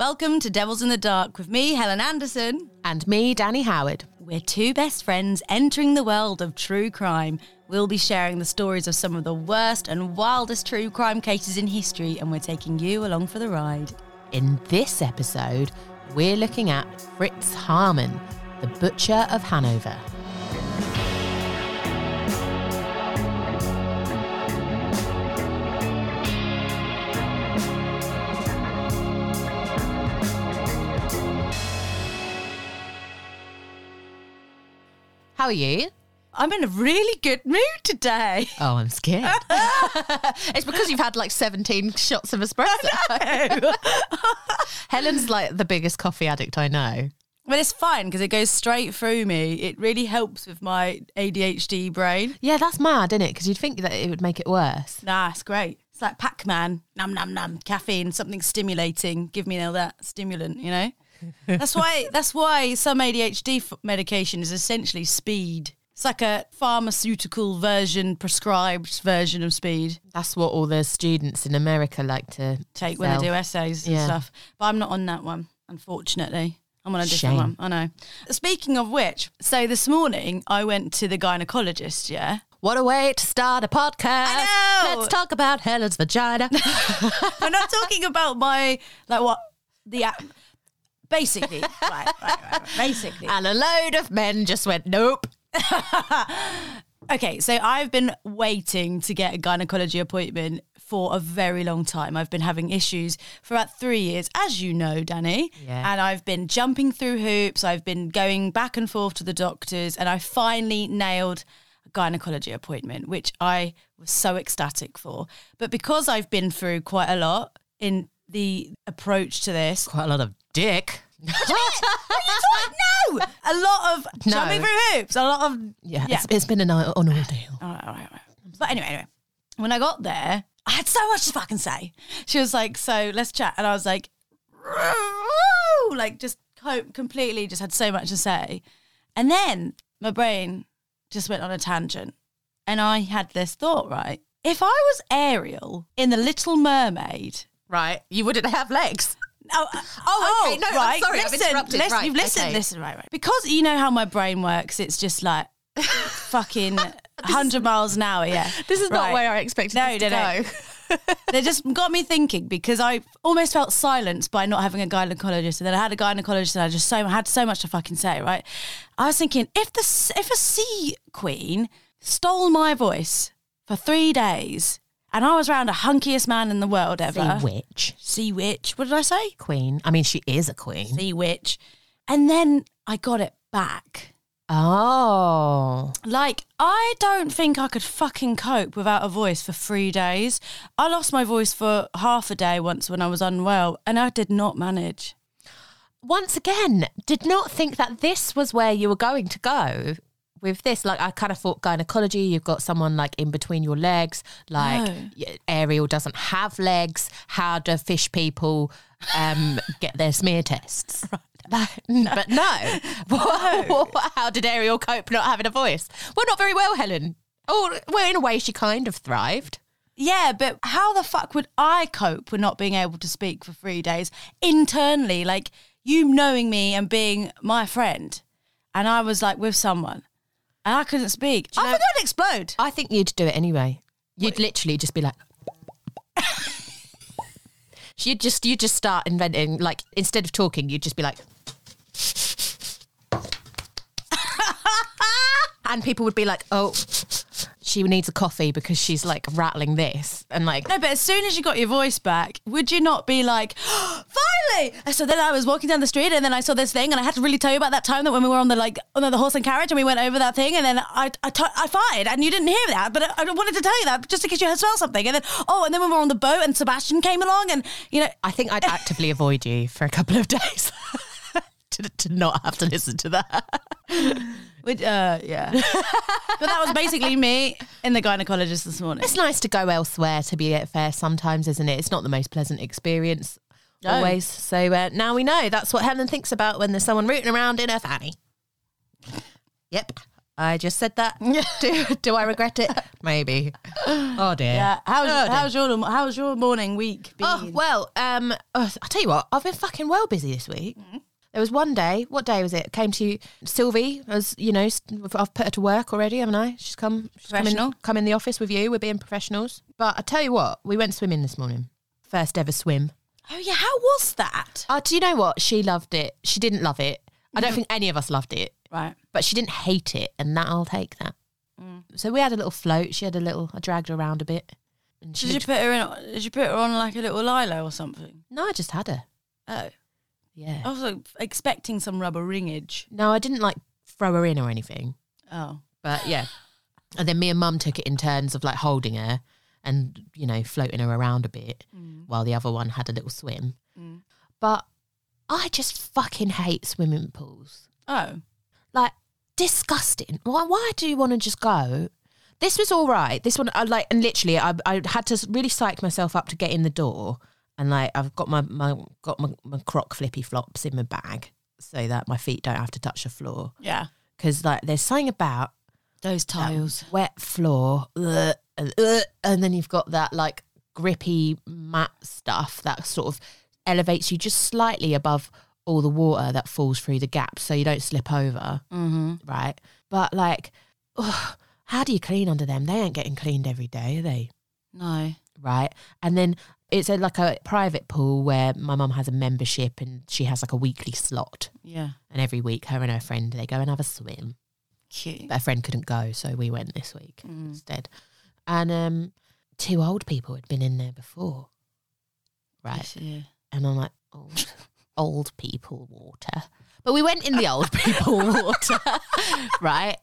Welcome to Devils in the Dark with me, Helen Anderson. And me, Danni Howard. We're two best friends entering the world of true crime. We'll be sharing the stories of some of the worst and wildest true crime cases in history, and we're taking you along for the ride. In this episode, we're looking at Fritz Haarmann, the Butcher of Hanover. How are you? I'm in a really good mood today. Oh, I'm scared. it's because you've had like 17 shots of espresso. Helen's like the biggest coffee addict I know. But it's fine because it goes straight through me. It really helps with my ADHD brain. Yeah, that's mad, isn't it? Because you'd think that it would make it worse. Nah, it's great. It's like Pac Man, num num num, caffeine, something stimulating. Give me all that stimulant, you know? That's why that's why some ADHD f- medication is essentially speed. It's like a pharmaceutical version, prescribed version of speed. That's what all the students in America like to Take when they do essays and Yeah. stuff. But I'm not on that one, unfortunately. I'm on a different Shame. one. I know. Speaking of which, so this morning I went to the gynecologist, yeah. What a way to start a podcast. Let's talk about Helen's vagina. We're not talking about my like what the app basically. Right, right, right, basically. And a load of men just went, nope. okay so i've been waiting to get a gynecology appointment for a very long time. I've been having issues for about three years as you know Danni. Yeah. and i've been jumping through hoops. I've been going back and forth to the doctors and i finally nailed a gynecology appointment which i was so ecstatic for. But because i've been through quite a lot in the approach to this Quite a lot of dick. no, a lot of No. jumping through hoops, a lot of Yeah, Yeah. It's, it's been an, an ordeal. All right, all right, all right. But anyway, anyway, when I got there, I had so much to fucking say. She was like, "So let's chat," and I was like, like just co- completely just had so much to say, and then my brain just went on a tangent, and I had this thought: right, if I was Ariel in the Little Mermaid. Right. You wouldn't have legs. Oh, uh, Oh, okay. No, I'm right. sorry, I've Listen, interrupted. Listen, Right, you've listened. okay. Listen, right, right. Because you know how my brain works. It's just like fucking hundred miles an hour. Yeah, This is not where I expected No, this to no, no. go. they just got me thinking because I almost felt silenced by not having a gynecologist, and then I had a gynecologist, and I just so had so much to fucking say. Right, I was thinking if the if a sea queen stole my voice for three days, and I was around the hunkiest man in the world ever, Sea witch. sea witch. What did I say? Queen. I mean, she is a queen. Sea witch, and then I got it back. Oh. Like, I don't think I could fucking cope without a voice for three days. I lost my voice for half a day once when I was unwell, and I did not manage. Once again, did not think that this was where you were going to go with this. Like, I kind of thought gynecology, you've got someone like in between your legs. Like, No. Ariel doesn't have legs. How do fish people um, get their smear tests? But, but no. How did Ariel cope not having a voice? Well, not very well, Helen. Oh, well, in a way, she kind of thrived. Yeah, but how the fuck would I cope with not being able to speak for three days internally? Like, you knowing me and being my friend, and I was like with someone, and I couldn't speak. I know- think I'd explode. I think you'd do it anyway. You'd literally just be like. you'd just you would just start inventing like instead of talking, you'd just be like. and people would be like, "Oh, she needs a coffee because she's like rattling this," and like, No, but as soon as you got your voice back, would you not be like, finally? So then I was walking down the street and then I saw this thing and I had to really tell you about that time that when we were on the like on the horse and carriage and we went over that thing and then I I, t- I fired and you didn't hear that, but I, I wanted to tell you that just in case you had smelled something. And then oh, and then when we were on the boat and Sebastian came along and you know I think I'd actively avoid you for a couple of days. To, to not have to listen to that. Which, uh, yeah. but that was basically me in the gynecologist this morning. It's nice to go elsewhere to be fair sometimes, isn't it? It's not the most pleasant experience No. always. So uh, now we know that's what Helen thinks about when there's someone rooting around in her fanny. Yep. I just said that. do, do I regret it? Maybe. Oh dear. Yeah. How's, Oh, dear. how's your how's your morning week been? Oh well, um, uh, I'll tell you what. I've been fucking well busy this week. There was one day. What day was it? Came to you, Sylvie. As you know, I've put her to work already, haven't I? She's come. She's come in, Professional. come in the office with you. We're being professionals. But I tell you what, we went swimming this morning. First ever swim. oh yeah. How was that? Oh, do you know what? She loved it. She didn't love it. I don't think any of us loved it, Right. but she didn't hate it, and that I'll take that. Mm. So we had a little float. She had a little. I dragged her around a bit. And she Did you put her in? Did you put her on like a little lilo or something? no, I just had her. Oh, Yeah. I was like expecting some rubber ringage. No, I didn't like throw her in or anything. Oh, But yeah. And then me and mum took it in turns of like holding her and, you know, floating her around a bit while the other one had a little swim. Mm. But I just fucking hate swimming pools. oh, Like, disgusting. Why, why do you want to just go? This was all right. This one, I like, and literally, I, I had to really psych myself up to get in the door. And like, I've got my, my got my, my croc flippy flops in my bag so that my feet don't have to touch the floor. yeah. Because like, there's something about Those tiles. wet floor, ugh, and, ugh, and then you've got that like grippy mat stuff that sort of elevates you just slightly above all the water that falls through the gaps, so you don't slip over, Mm-hmm. right? But like, ugh, how do you clean under them? They ain't getting cleaned every day, are they? No. Right? And then it's a, like a private pool where my mum has a membership and she has like a weekly slot. Yeah. And every week, her and her friend they go and have a swim. Cute. But a friend couldn't go, so we went this week Mm. instead. And um, two old people had been in there before, right? Yeah. And I'm like, old, old people water. But we went in the old people water, right?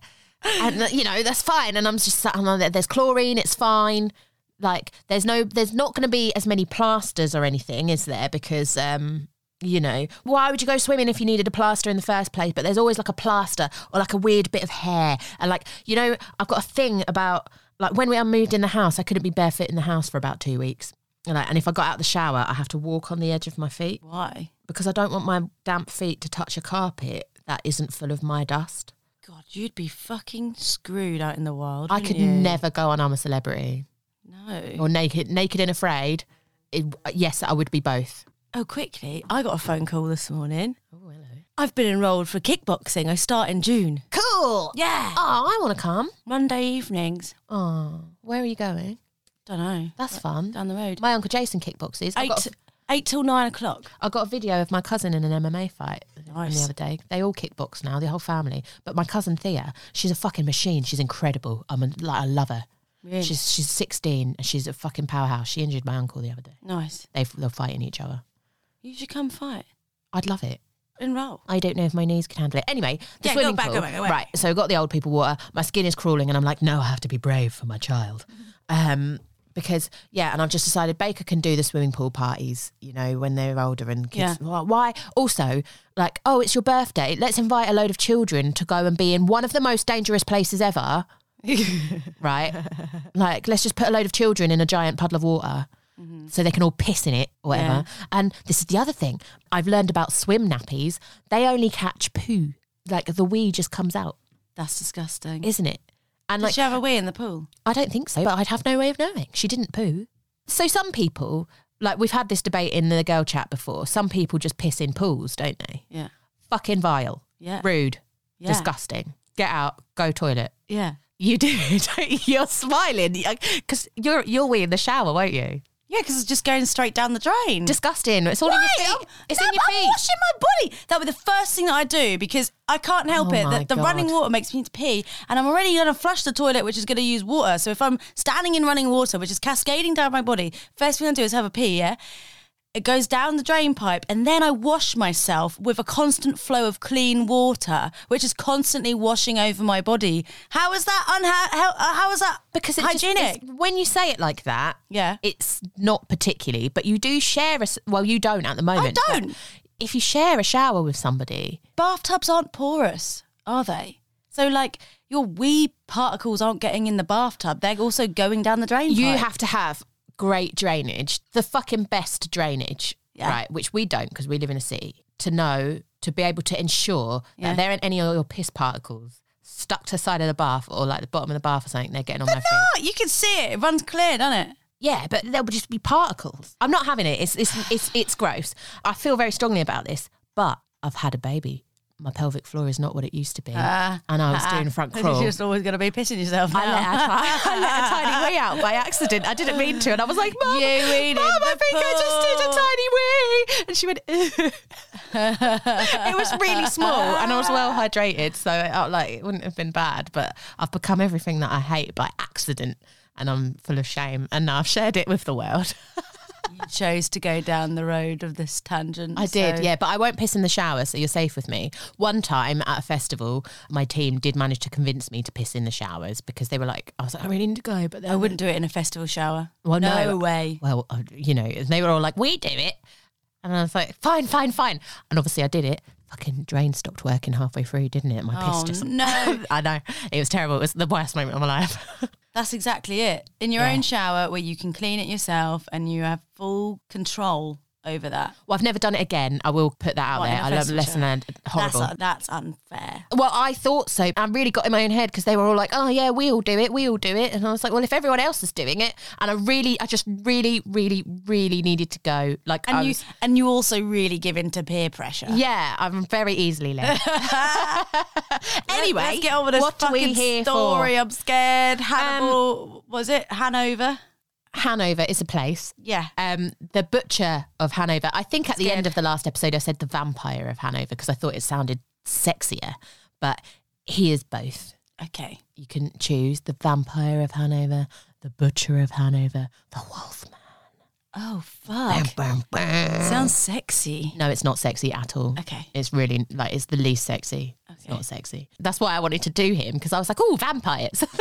And you know that's fine. And I'm just sat on there. There's chlorine. It's fine. Like there's no, there's not going to be as many plasters or anything, is there? Because um, you know, why would you go swimming if you needed a plaster in the first place? But there's always like a plaster or like a weird bit of hair. And like, you know, I've got a thing about like when we are moved in the house, I couldn't be barefoot in the house for about two weeks. And, like, and if I got out of the shower, I have to walk on the edge of my feet Why? because I don't want my damp feet to touch a carpet that isn't full of my dust. God, you'd be fucking screwed out in the wild. I could you? never go on I'm a Celebrity No. or Naked Naked and Afraid. It, yes, I would be both. Oh, quickly! I got a phone call this morning. Oh, hello. I've been enrolled for kickboxing. I start in June. Cool. Yeah. Oh, I want to come. Monday evenings. Oh, where are you going? Don't know. That's uh, fun. Down the road. My uncle Jason kickboxes. Eight, got, a, eight till nine o'clock. I got a video of my cousin in an MMA fight Nice. the other day. They all kickbox now, the whole family. But my cousin Thea, she's a fucking machine. She's incredible. I'm a, like I love her. Really? She's she's 16 and she's a fucking powerhouse. She injured my uncle the other day. nice. They they're fighting each other. You should come fight. I'd love it. Enroll. I don't know if my knees can handle it. Anyway, the Yeah, go swimming back, pool. go back, go back. Right. So I got the old people water. My skin is crawling, and I'm like, no, I have to be brave for my child. Um, because yeah, and I've just decided Baker can do the swimming pool parties. You know, when they're older and kids. Why- Why? Also, like, oh, it's your birthday. Let's invite a load of children to go and be in one of the most dangerous places ever. right? Like, let's just put a load of children in a giant puddle of water mm-hmm. so they can all piss in it or whatever. Yeah. And this is the other thing I've learned about swim nappies. They only catch poo. Like the wee just comes out, That's disgusting. isn't it? And Did like, she have a wee in the pool? I don't think so, but I'd have no way of knowing. She didn't poo. So some people, like we've had this debate in the girl chat before, some people just piss in pools, don't they? Yeah. Fucking vile, Yeah. rude, Yeah. disgusting. Get out, go toilet. Yeah. You do. you're smiling because uh, you're you'll wee in the shower, won't you? Yeah, because it's just going straight down the drain. Disgusting. It's all in your I'm- feet. It's no, in your I'm feet. washing my body. That would be the first thing that I do because I can't help Oh it. The, the running water makes me need to pee, and I'm already going to flush the toilet, which is going to use water. So if I'm standing in running water, which is cascading down my body, first thing I do is have a pee. Yeah. It goes down the drain pipe, and then I wash myself with a constant flow of clean water, which is constantly washing over my body. How is that unha- how, uh, how is that because it's just- hygienic? it's- when you say it like that, Yeah. it's not particularly. But you do share a. well, you don't at the moment. but don't. If you share a shower with somebody, bathtubs aren't porous, are they? So like your wee particles aren't getting in the bathtub; they're also going down the drain. you pipe. have to have great drainage, the fucking best drainage, Yeah. right? Which we don't because we live in a city. To know to be able to ensure Yeah. that there aren't any of your piss particles stuck to the side of the bath or like the bottom of the bath or something. They're getting on my feet. Oh, you can see it. It runs clear, doesn't it? Yeah, but there would just be particles. I'm not having it. It's it's it's it's gross. I feel very strongly about this, but I've had a baby. My pelvic floor is not what it used to be, Ah, and I was doing front crawl. You're just always going to be pissing yourself now. I let, a, I let a tiny wee out by accident. I didn't mean to, and I was like, "Mum, You weed I think I just did a tiny wee," and she went. it was really small, and I was well hydrated, so I, like it wouldn't have been bad. But I've become everything that I hate by accident, and I'm full of shame. And now I've shared it with the world. you chose to go down the road of this tangent. I did, so- yeah, but I won't piss in the shower, so you're safe with me. One time at a festival, my team did manage to convince me to piss in the showers because they were like, I was like, I really need to go, but I wouldn't do it in a festival shower. Well, no, no. way. well, uh, you know, they were all like, we do it. And I was like, fine, fine, fine. And obviously I did it. Fucking drain stopped working halfway through, didn't it? My piss Oh, just. no. I know. It was terrible. It was the worst moment of my life. That's exactly it. In your Yeah. own shower where you can clean it yourself and you have full control over that. well, I've never done it again. I will put that out What, in there. a I learned festival lesson learned. Horrible. That's, that's unfair. Well, I thought so. I really got in my own head because they were all like, "Oh yeah, we all do it, we all do it," and I was like, "Well, if everyone else is doing it," and I really, I just really, really, really needed to go. Like, And I you was- and you also really give in to peer pressure. yeah, I'm very easily led. anyway, Let's get on with this what are we fucking here story. for? I'm scared. Um, Hannibal, was it Hanover? Hanover is a place. Yeah. Um, the butcher of Hanover. I think at the Scared. end of the last episode, I said the vampire of Hanover because I thought it sounded sexier, but he is both. Okay. You can choose the vampire of Hanover, the butcher of Hanover, the wolfman. Oh fuck. Bam, bam. Sounds sexy. No, it's not sexy at all. Okay. It's really like it's the least sexy. It's not sexy. That's why I wanted to do him because I was like, oh, vampires.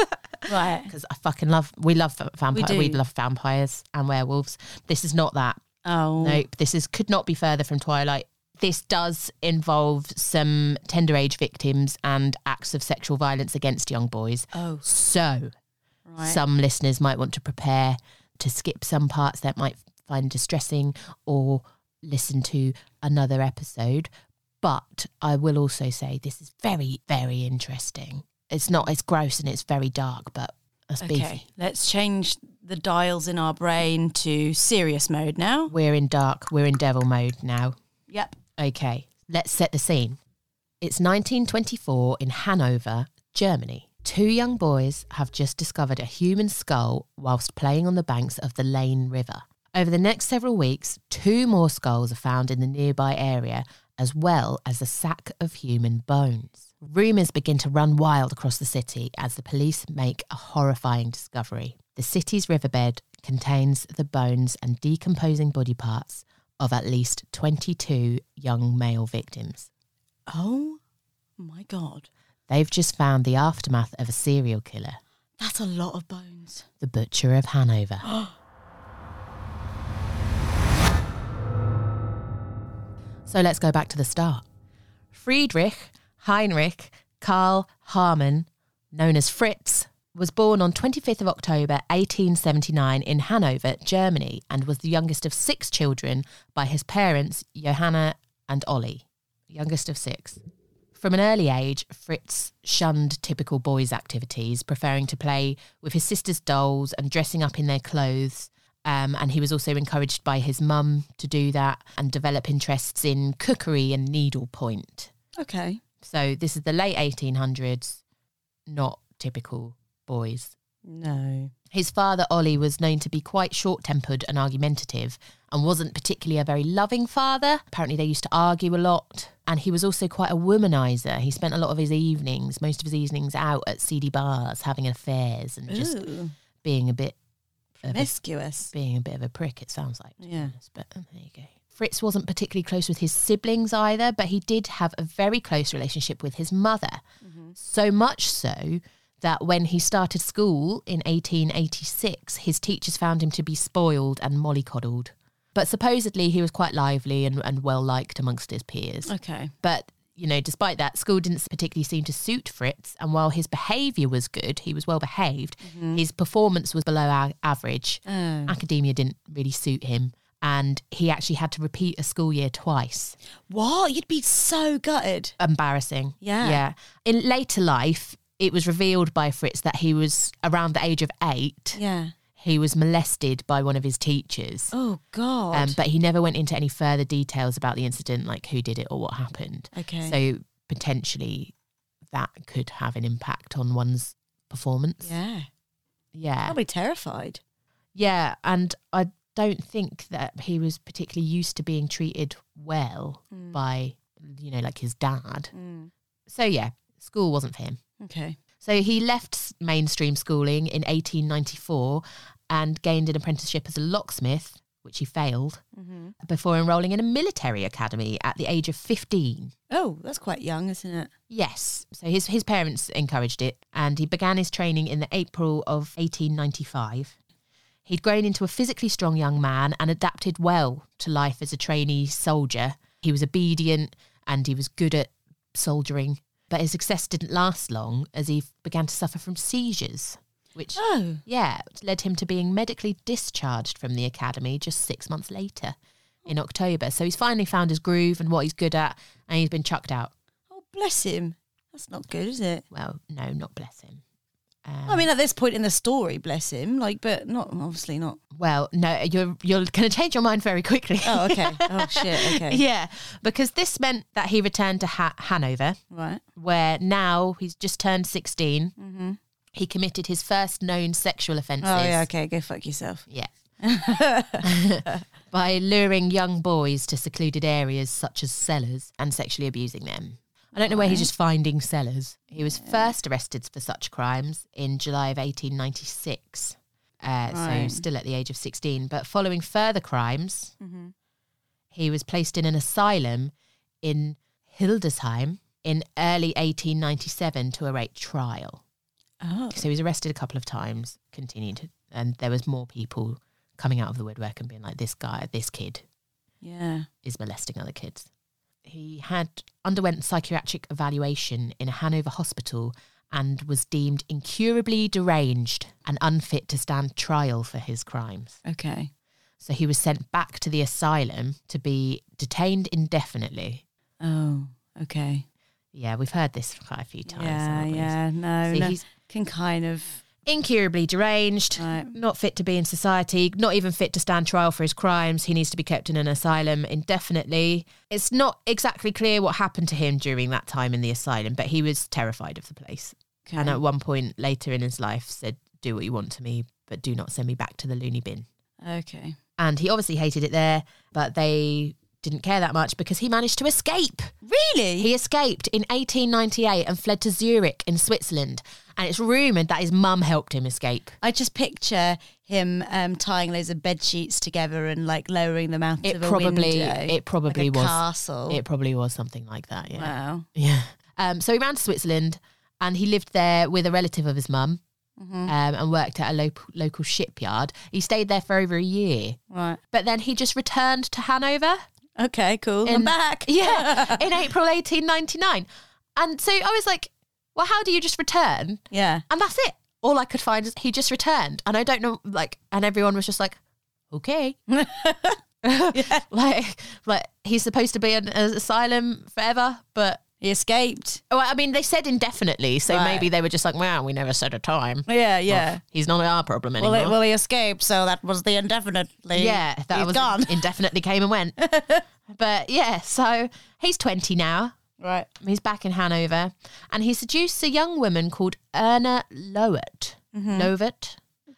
Right. Because I fucking love. We love vampires. We We, love vampires and werewolves. This is not that. Oh. Nope. This is could not be further from Twilight. This does involve some tender age victims and acts of sexual violence against young boys. Oh. So Right. some listeners might want to prepare to skip some parts that might find distressing or listen to another episode. But I will also say this is very, very interesting. It's not, it's gross and it's very dark, but that's Okay. beefy. Let's change the dials in our brain to serious mode now. We're in dark, we're in devil mode now. Yep. Okay, let's set the scene. It's 1924 in Hanover, Germany. Two young boys have just discovered a human skull whilst playing on the banks of the Leine River. Over the next several weeks, two more skulls are found in the nearby area, as well as a sack of human bones. Rumours begin to run wild across the city as the police make a horrifying discovery. The city's riverbed contains the bones and decomposing body parts of at least 22 young male victims. Oh my god. They've just found the aftermath of a serial killer, That's a lot of bones. the Butcher of Hanover. so let's go back to the start. Friedrich Heinrich Karl Haarmann, known as Fritz, was born on 25th of October 1879 in Hanover, Germany, and was the youngest of six children by his parents, Johanna and Ollie. Youngest of six. From an early age, Fritz shunned typical boys' activities, preferring to play with his sister's dolls and dressing up in their clothes. Um, and he was also encouraged by his mum to do that and develop interests in cookery and needlepoint. Okay. So this is the late 1800s, not typical boys. No. His father, Ollie, was known to be quite short tempered and argumentative and wasn't particularly a very loving father. Apparently, they used to argue a lot. And he was also quite a womanizer. He spent a lot of his evenings, most of his evenings out at seedy bars, having affairs and just Ooh. being a bit of a, being a bit of a prick, it sounds like. Yeah. honest, But um, there you go. Fritz wasn't particularly close with his siblings either, but he did have a very close relationship with his mother. So much so that when he started school in 1886, his teachers found him to be spoiled and mollycoddled. But supposedly he was quite lively and, and well liked amongst his peers. Okay. But, you know, despite that, school didn't particularly seem to suit Fritz. And while his behaviour was good, he was well behaved, mm-hmm. his performance was below our average. Oh. Academia didn't really suit him. and he actually had to repeat a school year twice. What? You'd be so gutted. Embarrassing. Yeah. Yeah. In later life, it was revealed by Fritz that he was around the age of eight. Yeah. He was molested by one of his teachers. Oh God. Um, but he never went into any further details about the incident, like who did it or what happened. okay. So potentially that could have an impact on one's performance. yeah. Yeah. I'll be terrified. Yeah. And I don't think that he was particularly used to being treated well Mm. by, you know, like his dad. Mm. So yeah, school wasn't for him. Okay. So he left mainstream schooling in 1894 and gained an apprenticeship as a locksmith, which he failed, hmm before enrolling in a military academy at the age of 15. Oh, that's quite young, isn't it? Yes. So his, his parents encouraged it, and he began his training in the April of 1895. He'd grown into a physically strong young man and adapted well to life as a trainee soldier. He was obedient and he was good at soldiering, but his success didn't last long as he began to suffer from seizures, which, Oh. yeah, led him to being medically discharged from the academy just six months later in October. So he's finally found his groove and what he's good at, and he's been chucked out. Oh, bless him. That's not good, is it? Well, no, not bless him. Um, I mean, at this point in the story, bless him. Like, but not obviously not. well, no, you're you're going to change your mind very quickly. Oh, okay. oh shit. Okay. yeah, because this meant that he returned to ha- Hanover, Right. where now he's just turned 16. Mm-hmm. He committed his first known sexual offences. Oh yeah. Okay. Go fuck yourself. Yeah. By luring young boys to secluded areas such as cellars and sexually abusing them. I don't know where he's just finding cellars. He was first arrested for such crimes in July of 1896. Uh, So still at the age of 16. But following further crimes, Mm-hmm. he was placed in an asylum in Hildesheim in early 1897 to await trial. Oh. So he was arrested a couple of times, continued, and there was more people coming out of the woodwork and being like, "This guy, this kid, Yeah. is molesting other kids." He had underwent psychiatric evaluation in a Hanover hospital and was deemed incurably deranged and unfit to stand trial for his crimes. Okay. So he was sent back to the asylum to be detained indefinitely. Oh. Okay. Yeah, we've heard this quite a few times. yeah. Yeah. No. No. he's Can kind of. incurably deranged, Right. not fit to be in society, not even fit to stand trial for his crimes. He needs to be kept in an asylum indefinitely. It's not exactly clear what happened to him during that time in the asylum, but he was terrified of the place. Okay. And at one point later in his life said, Do what you want to me, but do not send me back to the loony bin. okay. And he obviously hated it there, but they didn't care that much because he managed to escape. Really? He escaped in 1898 and fled to Zurich in Switzerland. And it's rumoured that his mum helped him escape. I just picture him um, tying loads of bed sheets together and like lowering them out It of a probably, window. it probably like a was, castle. it probably was something like that. Yeah, Wow. yeah. Um, so he ran to Switzerland, and he lived there with a relative of his mum, Mm-hmm. um, and worked at a local local shipyard. He stayed there for over a year, Right. but then he just returned to Hanover. Okay. Cool. In- I'm back. Yeah, in April 1899, and so I was like, "Well, how do you just return?" Yeah. And that's it. All I could find is he just returned, and I don't know, like, and everyone was just like, "Okay." like, like he's supposed to be in an asylum forever, but He escaped. well, I mean, they said indefinitely, so Right. maybe they were just like, "Wow, we never set a time." Yeah. Yeah. He's not our problem anymore. Well, he, well, he escaped, so that was the indefinitely. yeah, that he's was gone. indefinitely came and went. but yeah, so he's twenty now. Right. He's back in Hanover, and he seduced a young woman called Erna Lowert. Mm-hmm. Lovett.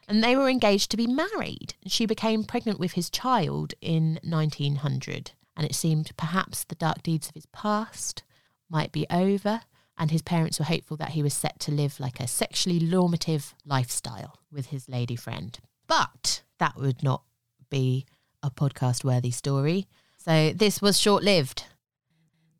And they were engaged to be married. She became pregnant with his child in 1900. And it seemed perhaps the dark deeds of his past might be over. And his parents were hopeful that he was set to live like a sexually normative lifestyle with his lady friend. But that would not be a podcast worthy story. So this was short lived.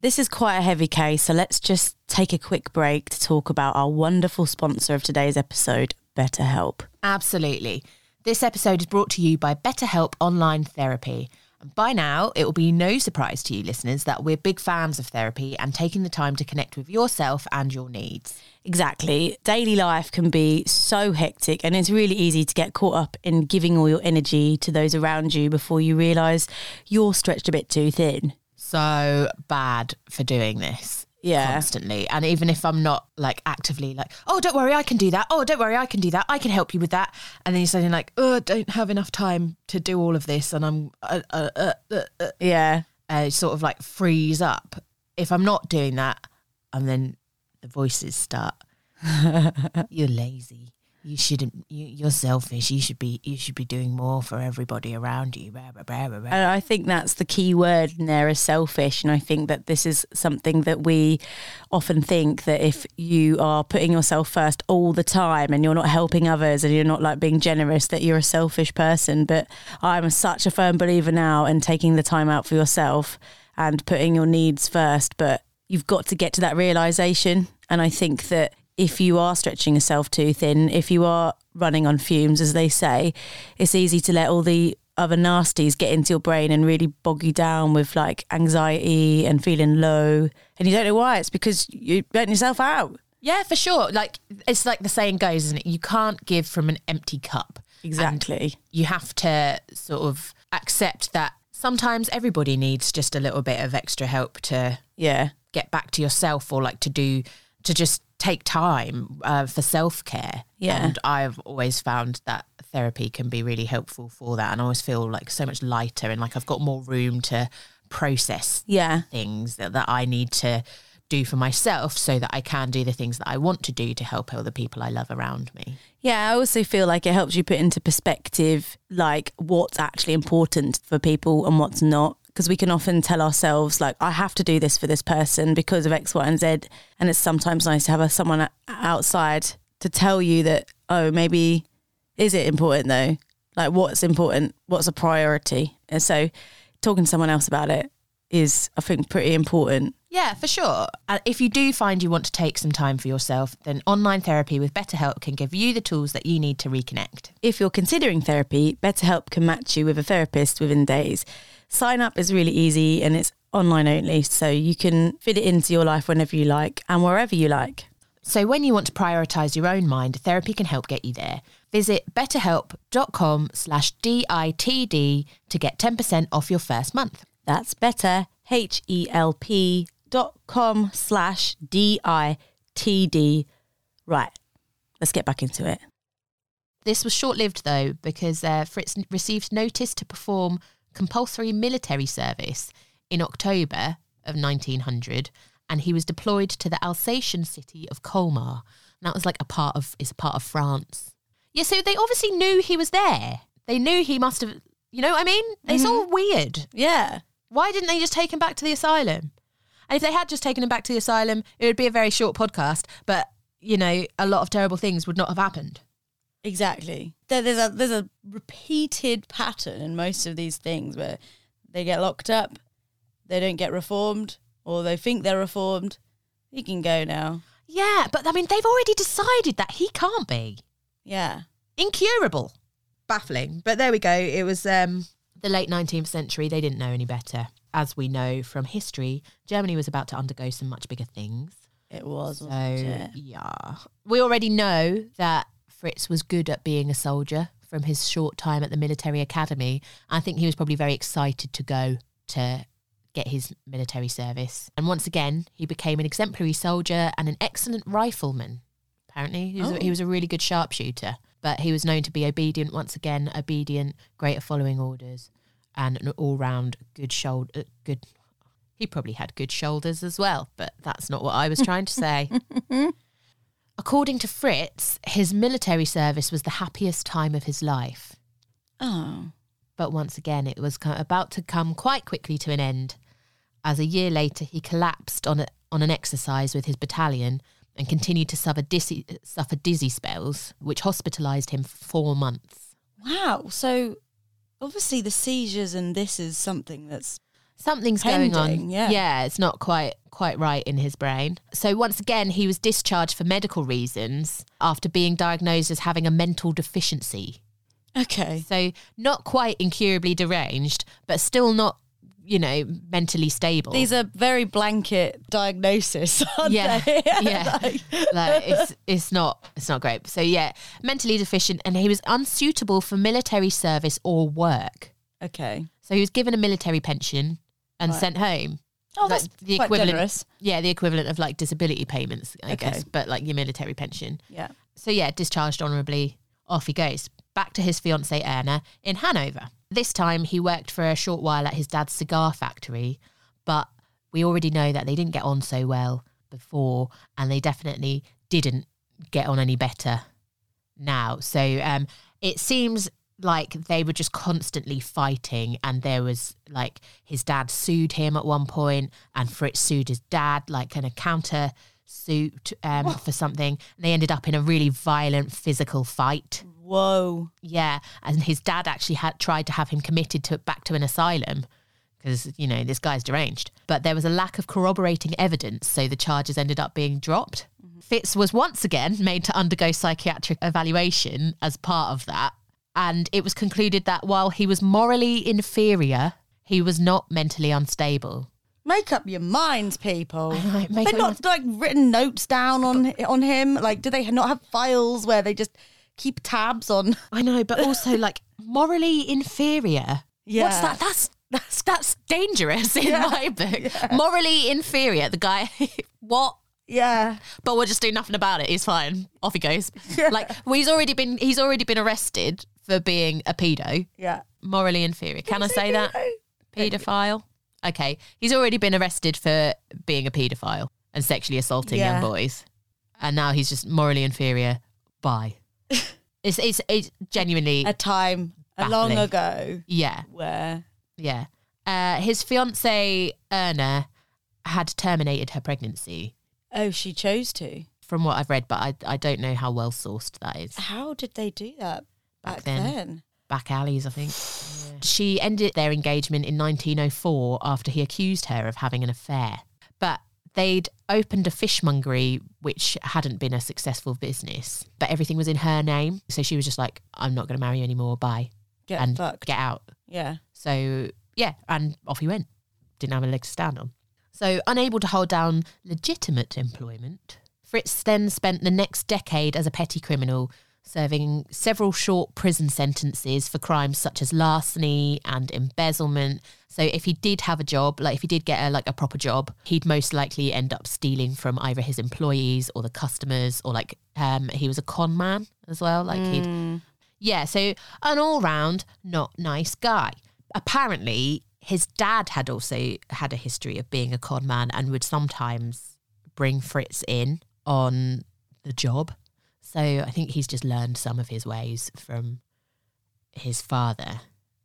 This is quite a heavy case, so let's just take a quick break to talk about our wonderful sponsor of today's episode, BetterHelp. Absolutely. This episode is brought to you by BetterHelp Online Therapy. By now, it will be no surprise to you, listeners, that we're big fans of therapy and taking the time to connect with yourself and your needs. Exactly. Daily life can be so hectic, and it's really easy to get caught up in giving all your energy to those around you before you realise you're stretched a bit too thin. So bad for doing this. Yeah. Constantly. And even if I'm not like actively like, oh, don't worry, I can do that. Oh, don't worry, I can do that. I can help you with that. And then you're saying like, oh, I don't have enough time to do all of this. And I'm, uh, uh, uh, uh, uh, Yeah. uh, sort of like freeze up. If I'm not doing that, and then the voices start. You're lazy. You shouldn't. You, you're selfish. You should be. You should be doing more for everybody around you. And I think that's the key word in there is selfish. And I think that this is something that we often think that if you are putting yourself first all the time and you're not helping others and you're not like being generous, that you're a selfish person. But I'm such a firm believer now in taking the time out for yourself and putting your needs first. But you've got to get to that realization. And I think that if you are stretching yourself too thin, if you are running on fumes, as they say, it's easy to let all the other nasties get into your brain and really bog you down with like anxiety and feeling low. And you don't know why. It's because you burnt yourself out. Yeah, for sure. Like it's like the saying goes, isn't it? You can't give from an empty cup. Exactly. You have to sort of accept that sometimes everybody needs just a little bit of extra help to Yeah. get back to yourself or like to do to just take time uh, for self-care Yeah. and i've always found that therapy can be really helpful for that and i always feel like so much lighter and like i've got more room to process Yeah. things that, that i need to do for myself so that i can do the things that i want to do to help other people i love around me Yeah, I also feel like it helps you put into perspective like what's actually important for people and what's not. Because we can often tell ourselves like, I have to do this for this person because of X, Y, and Z. And it's sometimes nice to have a, someone outside to tell you that, oh, maybe is it important though? Like what's important? What's a priority? And so talking to someone else about it is, I think, pretty important. Yeah, for sure. Uh, if you do find you want to take some time for yourself, then online therapy with BetterHelp can give you the tools that you need to reconnect. If you're considering therapy, BetterHelp can match you with a therapist within days. Sign up is really easy and it's online only, so you can fit it into your life whenever you like and wherever you like. So when you want to prioritise your own mind, therapy can help get you there. Visit betterhelp.com slash DITD to get 10% off your first month. That's better, H-E-L-P dot com slash D-I-T-D. Right, let's get back into it. This was short lived though, because uh, Fritz received notice to perform compulsory military service in October of 1900, and he was deployed to the Alsatian city of Colmar. And that was like a part of is a part of France. Yeah, so they obviously knew he was there. They knew he must have. You know what I mean? It's mm-hmm. all weird. Yeah. Why didn't they just take him back to the asylum? And if they had just taken him back to the asylum, it would be a very short podcast. But you know, a lot of terrible things would not have happened. Exactly. There, there's a there's a repeated pattern in most of these things where they get locked up, they don't get reformed, or they think they're reformed. He can go now. Yeah, but I mean, they've already decided that he can't be Yeah. incurable. Baffling, but there we go. It was um, the late 19th century. They didn't know any better. As we know from history, Germany was about to undergo some much bigger things. It was. So, wasn't it? yeah. We already know that Fritz was good at being a soldier from his short time at the military academy. I think he was probably very excited to go to get his military service. And once again, he became an exemplary soldier and an excellent rifleman. Apparently, he was, Oh. he was a really good sharpshooter, but he was known to be obedient once again, obedient, great at following orders, and an all-round good shoulder. Uh, good. He probably had good shoulders as well, but that's not what I was trying to say. According to Fritz, his military service was the happiest time of his life. Oh. But once again, it was about to come quite quickly to an end, as a year later he collapsed on, a, on an exercise with his battalion and continued to suffer dizzy, suffer dizzy spells, which hospitalised him for four months. Wow. So obviously the seizures and this is something that's Something's going on. Yeah. yeah, it's not quite quite right in his brain. So once again, he was discharged for medical reasons after being diagnosed as having a mental deficiency. Okay. So not quite incurably deranged, but still not, you know, mentally stable. These are very blanket diagnosis, aren't yeah, they? yeah. Like- like it's it's not it's not great. So yeah, mentally deficient, and he was unsuitable for military service or work. okay. So he was given a military pension and Right. sent home. Oh, Like, that's the equivalent. generous. Yeah, the equivalent of like disability payments, I Okay. guess, but like your military pension. Yeah. So yeah, discharged honourably. Off he goes back to his fiancee Erna in Hanover. This time he worked for a short while at his dad's cigar factory, but we already know that they didn't get on so well before, and they definitely didn't get on any better now. So um, it seems like they were just constantly fighting, and there was like his dad sued him at one point, and Fritz sued his dad, like in a counter suit um, for something. And they ended up in a really violent physical fight. Whoa. Yeah, and his dad actually had tried to have him committed to back to an asylum because you know this guy's deranged. But there was a lack of corroborating evidence, so the charges ended up being dropped. Fitz was once again made to undergo psychiatric evaluation as part of that, and it was concluded that while he was morally inferior, he was not mentally unstable. Make up your minds, people. know, Have they up not like written notes down on on him? Like, do they not have files where they just keep tabs on? I know, but also like morally inferior. Yeah, What's that? That's that's that's dangerous in my book. Morally inferior. The guy, what? Yeah. But we'll just do nothing about it. He's fine. Off he goes. Like well, he's already been he's already been arrested for being a pedo. Yeah. Morally inferior. Can I say that? Paedophile. Okay, he's already been arrested for being a paedophile and sexually assaulting Yeah. young boys, and now he's just morally inferior. Bye. it's it's it's genuinely A time a long Baffling. ago yeah where yeah. Uh, his fiance Erna had terminated her pregnancy, oh she chose to. from what I've read, but I I don't know how well sourced that is. How did they do that Back back, then. then? Back alleys, I think. She ended their engagement in 1904 after he accused her of having an affair. But they'd opened a fishmongery, which hadn't been a successful business, but everything was in her name. So she was just like, I'm not going to marry you anymore. Bye. Get and fucked. get out. yeah. So yeah, and off he went. Didn't have a leg to stand on. So unable to hold down legitimate employment, Fritz then spent the next decade as a petty criminal, serving several short prison sentences for crimes such as larceny and embezzlement. So if he did have a job, like if he did get a, like a proper job, he'd most likely end up stealing from either his employees or the customers, or like um, he was a con man as well. Like he'd yeah, so an all round not nice guy. Apparently, his dad had also had a history of being a con man and would sometimes bring Fritz in on the job. So I think he's just learned some of his ways from his father.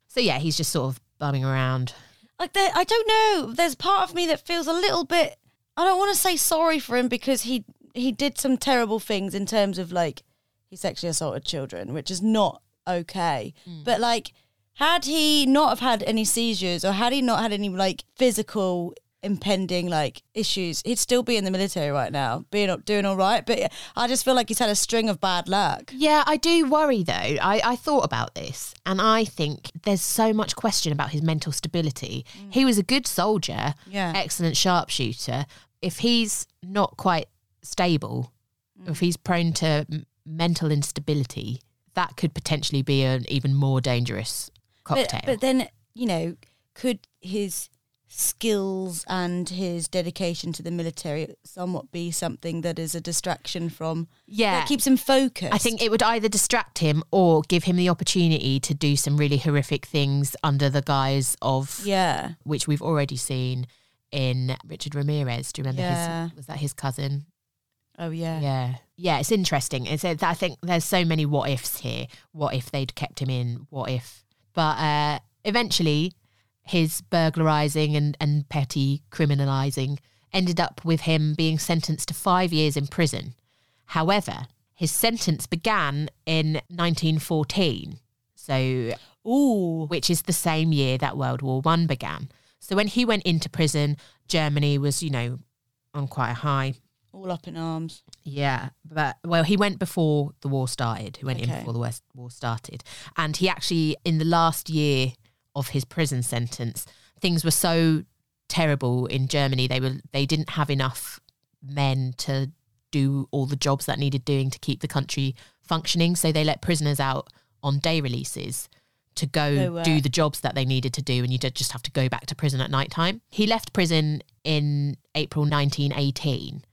So yeah, he's just sort of bumming around. Like there, I don't know. There's part of me that feels a little bit. I don't want to say sorry for him because he he did some terrible things in terms of like he sexually assaulted children, which is not okay. Mm. But like, had he not have had any seizures or had he not had any like physical impending like issues, he'd still be in the military right now, being doing all right. But I just feel like he's had a string of bad luck. Yeah, I do worry though. I, I thought about this and I think there's so much question about his mental stability. Mm. He was a good soldier, Yeah. excellent sharpshooter. If he's not quite stable, mm. if he's prone to m- mental instability, that could potentially be an even more dangerous cocktail. But, but then, you know, could his skills and his dedication to the military somewhat be something that is a distraction from yeah. that keeps him focused? I think it would either distract him or give him the opportunity to do some really horrific things under the guise of Yeah. which we've already seen in Richard Ramirez. Do you remember Yeah. his was that his cousin? Oh yeah. Yeah. Yeah, it's interesting. It's I think there's so many what ifs here. What if they'd kept him in? What if but uh eventually his burglarizing and, and petty criminalizing ended up with him being sentenced to five years in prison. However, his sentence began in 1914. So Ooh. which is the same year that World War One began. So when he went into prison, Germany was, you know, on quite a high. all up in arms. Yeah, but well, he went before the war started. He went in before the war started, and he actually, in the last year of his prison sentence, things were so terrible in Germany. They were they didn't have enough men to do all the jobs that needed doing to keep the country functioning. So they let prisoners out on day releases to go do the jobs that they needed to do, and you did just have to go back to prison at night time. He left prison in April 1918.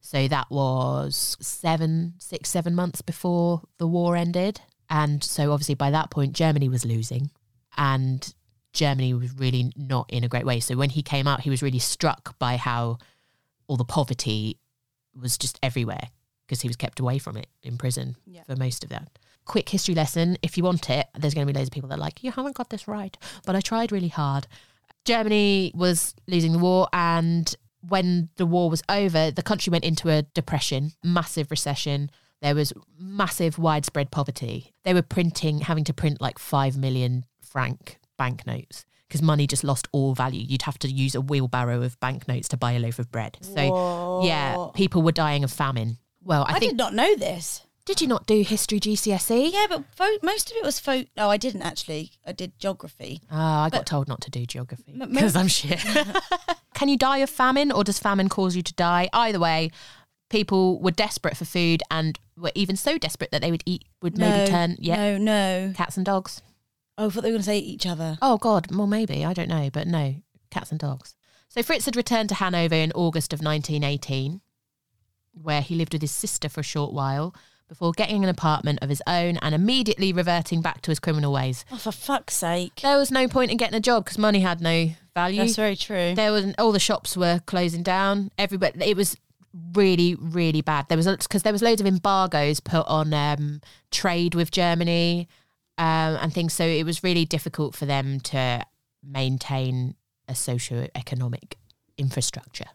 So that was seven, six, seven months before the war ended. And so obviously by that point, Germany was losing and Germany was really not in a great way. So when he came out, he was really struck by how all the poverty was just everywhere because he was kept away from it in prison Yeah. for most of that. Quick history lesson if you want it, there's going to be loads of people that are like, you haven't got this right, but I tried really hard. Germany was losing the war, and when the war was over, the country went into a depression, massive recession. There was massive widespread poverty. They were printing, having to print like 5 million franc banknotes because money just lost all value. You'd have to use a wheelbarrow of banknotes to buy a loaf of bread. So, yeah, people were dying of famine. Well, I, I, think, did not know this. did you not do history GCSE? Yeah, but fo- most of it was photo. No, I didn't actually. I did geography. Ah, I got told not to do geography because I'm shit. Can you die of famine or does famine cause you to die? Either way, people were desperate for food and were even so desperate that they would eat, would no, maybe turn, yeah, No, no. cats and dogs. Oh, I thought they were going to say each other. Oh, God, well, maybe. I don't know, but no, cats and dogs. So Fritz had returned to Hanover in August of 1918, where he lived with his sister for a short while before getting an apartment of his own and immediately reverting back to his criminal ways. Oh, for fuck's sake. There was no point in getting a job because money had no value. That's very true. there was all the shops were closing down. Everybody, it was really, really bad. There was because there was loads of embargoes put on um, trade with Germany um, and things, so it was really difficult for them to maintain a socio-economic infrastructure.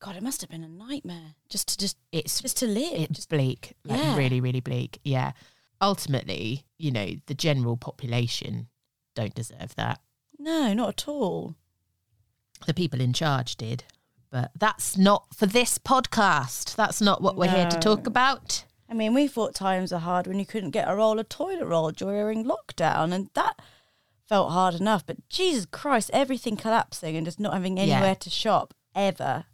God, it must have been a nightmare just to just It's just to live. it's Just- bleak, like Yeah. really, really bleak. Yeah. Ultimately, you know, the general population don't deserve that. no, not at all. the people in charge did. But that's not for this podcast. That's not what we're here to talk about. I mean, we thought times are hard when you couldn't get a roll of toilet roll during lockdown, and that felt hard enough. But Jesus Christ, everything collapsing and just not having Yeah. anywhere to shop ever,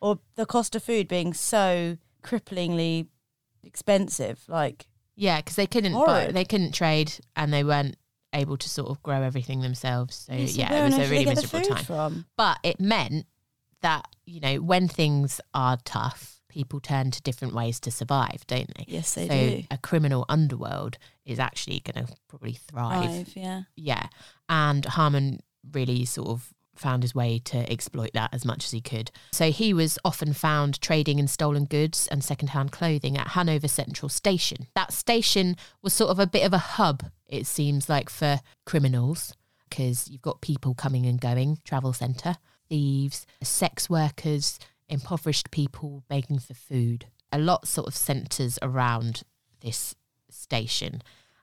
or the cost of food being so cripplingly expensive. Like, Yeah, because they couldn't buy, they couldn't trade and they weren't able to sort of grow everything themselves. So yeah, it was a really they get the miserable time. from? But it meant that, you know, when things are tough, people turn to different ways to survive, don't they? Yes, they so do. a criminal underworld is actually going to probably thrive. Five, yeah. Yeah. And Haarmann really sort of found his way to exploit that as much as he could. So he was often found trading in stolen goods and secondhand clothing at Hanover Central Station. That station was sort of a bit of a hub, it seems like, for criminals because you've got people coming and going, travel centre, thieves, sex workers, impoverished people begging for food. A lot sort of centres around this station.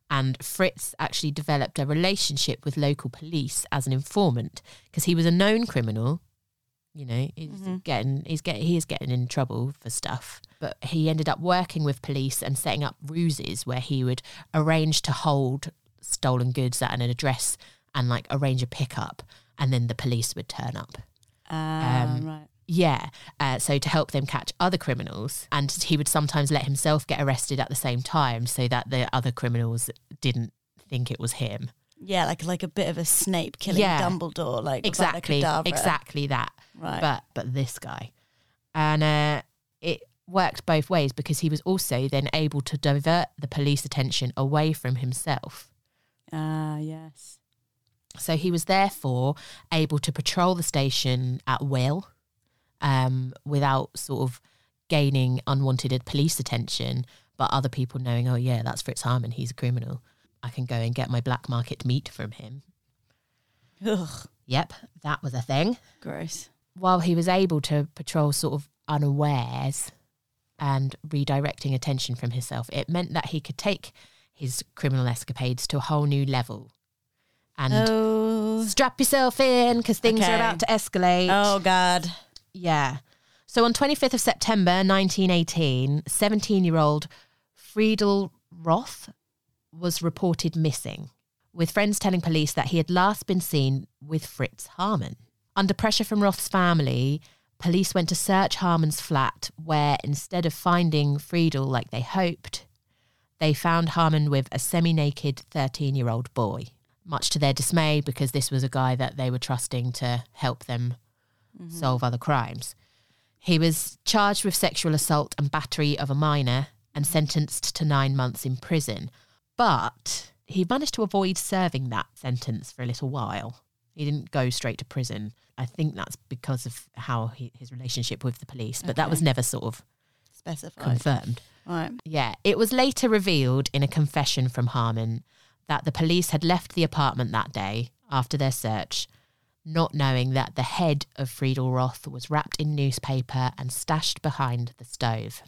And Fritz actually developed a relationship with local police as an informant because he was a known criminal. You know, he's Mhm. getting he's getting he is getting in trouble for stuff. But he ended up working with police and setting up ruses where he would arrange to hold stolen goods at an address and like arrange a pickup, and then the police would turn up. Ah, Um, right. Yeah. Uh, so to help them catch other criminals. And he would sometimes let himself get arrested at the same time so that the other criminals didn't think it was him. Yeah, like like a bit of a Snape killing Yeah. Dumbledore, like Exactly. Exactly that. Right. But but this guy. And uh, it worked both ways because he was also then able to divert the police attention away from himself. Ah, yes. So he was therefore able to patrol the station at will um, without sort of gaining unwanted police attention, but other people knowing, oh, yeah, that's Fritz Haarmann, he's a criminal. I can go and get my black market meat from him. Ugh, Yep, that was a thing. gross. While he was able to patrol sort of unawares and redirecting attention from himself, it meant that he could take his criminal escapades to a whole new level. And Oh, strap yourself in because things are about to escalate. oh God. Yeah. So on 25th of September 1918, 17 year old Friedel Roth was reported missing, with friends telling police that he had last been seen with Fritz Haarmann. Under pressure from Roth's family, police went to search Haarmann's flat, where instead of finding Friedel like they hoped, they found Haarmann with a semi naked 13 year old boy, much to their dismay because this was a guy that they were trusting to help them Mm-hmm. solve other crimes. He was charged with sexual assault and battery of a minor and sentenced to nine months in prison. But he managed to avoid serving that sentence for a little while. He didn't go straight to prison. I think that's because of how he, his relationship with the police, but that was never sort of Specified. confirmed. right. Yeah, it was later revealed in a confession from Haarmann that the police had left the apartment that day after their search, not knowing that the head of Friedel Roth was wrapped in newspaper and stashed behind the stove.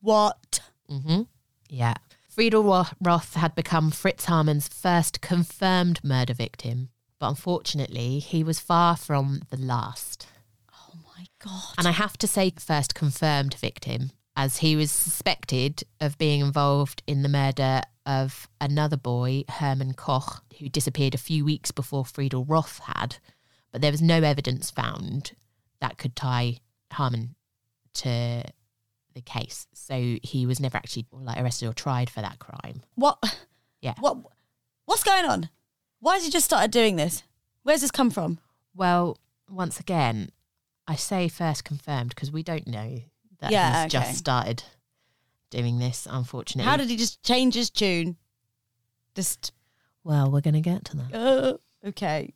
What? Mm-hmm. Yeah. Friedel Roth had become Fritz Haarmann's first confirmed murder victim, but unfortunately, he was far from the last. Oh my god. And I have to say, first confirmed victim, as he was suspected of being involved in the murder of another boy, Herman Koch, who disappeared a few weeks before Friedel Roth had. But there was no evidence found that could tie Haarmann to the case. So he was never actually like arrested or tried for that crime. What? Yeah. What? What's going on? Why has he just started doing this? Where's this come from? Well, once again, I say first confirmed because we don't know that Yeah, he's okay. just started doing this, unfortunately. How did he just change his tune? Just Well, we're going to get to that. uh, okay.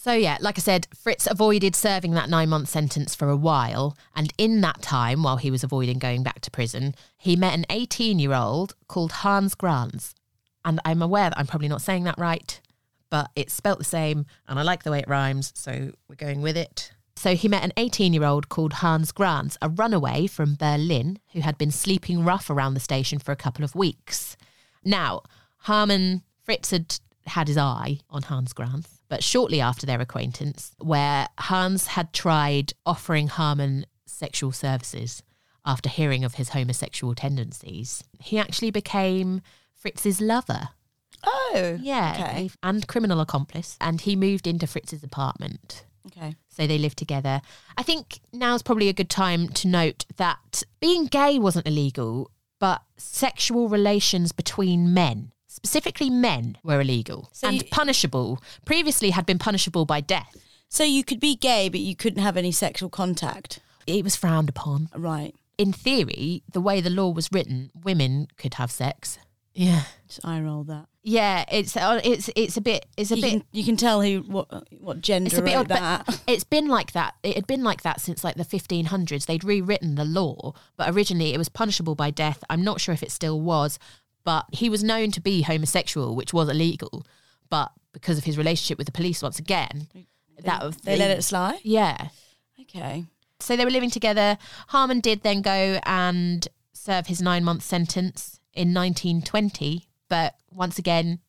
So, yeah, like I said, Fritz avoided serving that nine month sentence for a while. And in that time, while he was avoiding going back to prison, he met an 18 year old called Hans Grans. And I'm aware that I'm probably not saying that right, but it's spelt the same. And I like the way it rhymes. So, we're going with it. So, he met an 18 year old called Hans Grans, a runaway from Berlin who had been sleeping rough around the station for a couple of weeks. Now, Haarmann Fritz had had his eye on Hans Grans, but shortly after their acquaintance, where Hans had tried offering Haarmann sexual services after hearing of his homosexual tendencies, he actually became Fritz's lover. Oh. Yeah, Okay. and criminal accomplice, and he moved into Fritz's apartment. Okay. So they lived together. I think now's probably a good time to note that being gay wasn't illegal, but sexual relations between men, specifically men, were illegal So and you- punishable. Previously had been punishable by death. So you could be gay, but you couldn't have any sexual contact. It was frowned upon. Right. In theory, the way the law was written, women could have sex. Yeah. Just eye roll that. Yeah, it's uh, it's it's a bit it's a you bit Can, you can tell who what what gender It's a bit wrote odd, but that. it's been like that. It had been like that since like the 1500s. They'd rewritten the law, but originally it was punishable by death. I'm not sure if it still was, but he was known to be homosexual, which was illegal. But because of his relationship with the police, once again, that was they let it slide. Yeah. Okay. So they were living together. Haarmann did then go and serve his nine month sentence in 1920, but once again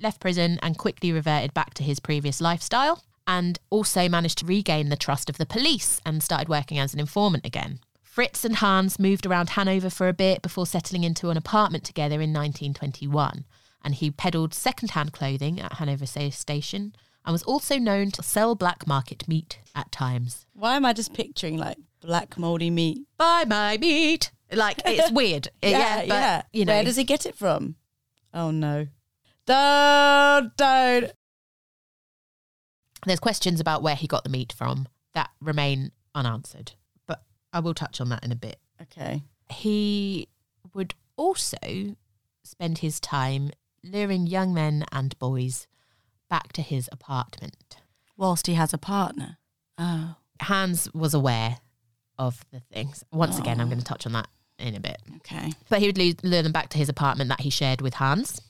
left prison and quickly reverted back to his previous lifestyle and also managed to regain the trust of the police and started working as an informant again. Fritz and Hans moved around Hanover for a bit before settling into an apartment together in 1921. And he peddled second-hand clothing at Hanover Station and was also known to sell black market meat at times. Why am I just picturing like black moldy meat? buy my meat. Like it's weird. Uh, yeah, but, you know, Where does he get it from? Oh no. Don't don't. there's questions about where he got the meat from that remain unanswered. I will touch on that in a bit. Okay. He would also spend his time luring young men and boys back to his apartment. Whilst he has a partner. Oh. Hans was aware of the things. Once again, I'm Oh. going to touch on that in a bit. Okay. but he would lure them back to his apartment that he shared with Hans.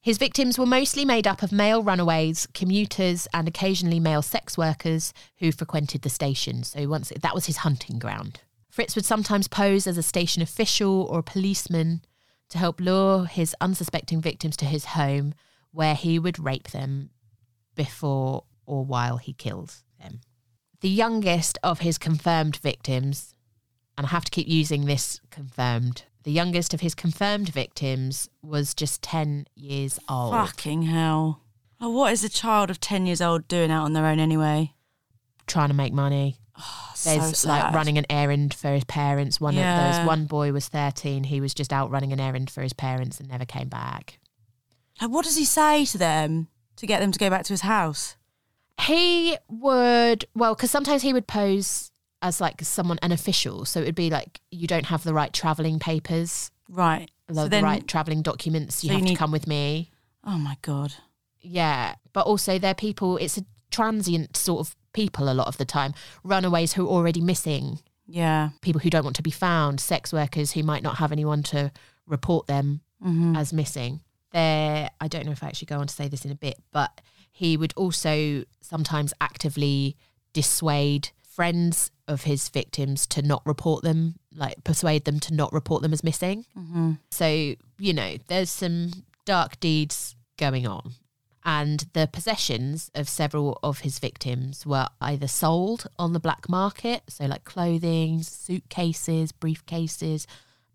His victims were mostly made up of male runaways, commuters, and occasionally male sex workers who frequented the station. So once that was his hunting ground. Fritz would sometimes pose as a station official or a policeman to help lure his unsuspecting victims to his home, where he would rape them before or while he killed them. The youngest of his confirmed victims and I have to keep using this confirmed. The youngest of his confirmed victims was just 10 years old. Fucking hell. Oh, what is a child of 10 years old doing out on their own anyway? Trying to make money. Oh, There's so like running an errand for his parents. One of Yeah. those, one boy was 13. He was just out running an errand for his parents and never came back. Like, what does he say to them to get them to go back to his house? He would, well, because sometimes he would pose as like someone, an official. So it would be like, you don't have the right traveling papers, Right. the, so the then, right traveling documents. You so you have need- to come with me. oh my God. Yeah. But also, they're people, it's a transient sort of people a lot of the time. Runaways who are already missing, Yeah. people who don't want to be found, sex workers who might not have anyone to report them Mm-hmm. as missing. There, I don't know if I actually go on to say this in a bit, but he would also sometimes actively dissuade friends of his victims to not report them, like persuade them to not report them as missing. Mm-hmm. So, you know, there's some dark deeds going on. And the possessions of several of his victims were either sold on the black market, so like clothing, suitcases, briefcases,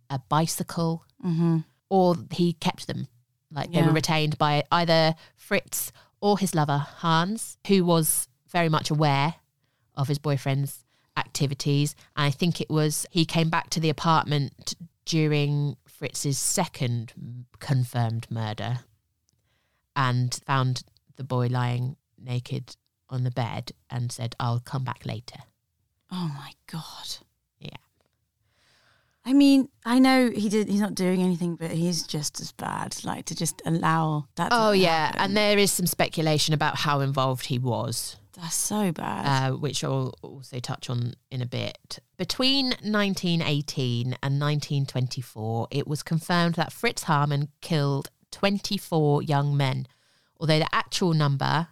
a bicycle, Mm-hmm. or he kept them. Like they Yeah. were retained by either Fritz or his lover, Hans, who was very much aware of his boyfriend's activities. And I think it was he came back to the apartment during Fritz's second confirmed murder and found the boy lying naked on the bed and said, I'll come back later. Oh my God. Yeah. I mean, I know he did. He's not doing anything, but he's just as bad. Like to just allow that. Oh, yeah. happen. And there is some speculation about how involved he was. that's so bad. uh, which I'll also touch on in a bit. Between 1918 and 1924, it was confirmed that Fritz Haarmann killed 24 young men, although the actual number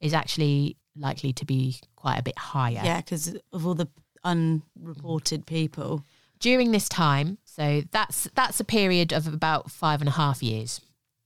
is actually likely to be quite a bit higher. yeah, because of all the unreported people. During this time, so that's that's a period of about five and a half years.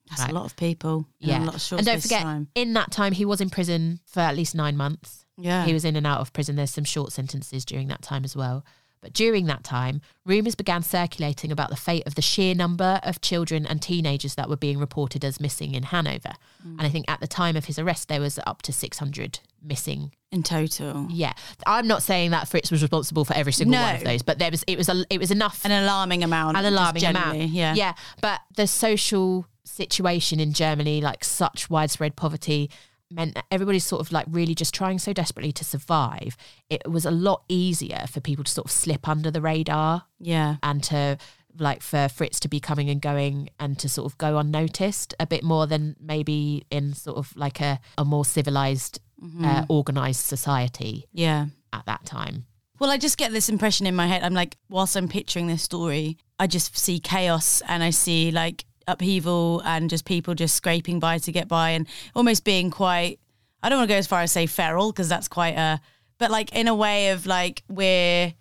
That's Right. a lot of people. Yeah, a lot of short and don't forget, time. in that time, he was in prison for at least nine months. Yeah. He was in and out of prison. There's some short sentences during that time as well. But during that time, rumours began circulating about the fate of the sheer number of children and teenagers that were being reported as missing in Hanover. And I think at the time of his arrest, there was up to 600 missing. in total. Yeah, I'm not saying that Fritz was responsible for every single one of those, but there was it was a, it was enough An alarming amount. an alarming amount. Yeah. yeah. But the social situation in Germany, like such widespread poverty, meant that everybody's sort of like really just trying so desperately to survive. It was a lot easier for people to sort of slip under the radar Yeah. and to like for Fritz to be coming and going and to sort of go unnoticed a bit more than maybe in sort of like a, a more civilized, uh, organized society Yeah. at that time. Well, I just get this impression in my head. I'm like, whilst I'm picturing this story, I just see chaos and I see like upheaval and just people just scraping by to get by and almost being quite, I don't want to go as far as say feral because that's quite a, but like in a way of like we're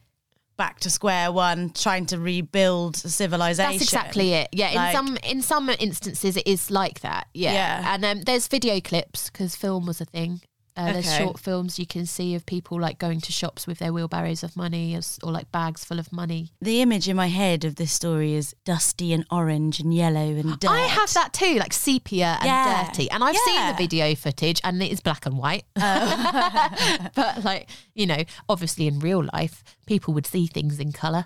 back to square one trying to rebuild civilization. That's exactly it. Yeah, in some in some instances it is like that. Yeah, Yeah. and um, there's video clips because film was a thing. Uh, There's Okay. short films you can see of people like going to shops with their wheelbarrows of money as, or like bags full of money. The image in my head of this story is dusty and orange and yellow and dirt. I have that too, like sepia and Yeah. dirty. And I've seen the video footage and it is black and white. but like, you know, obviously in real life, people would see things in color.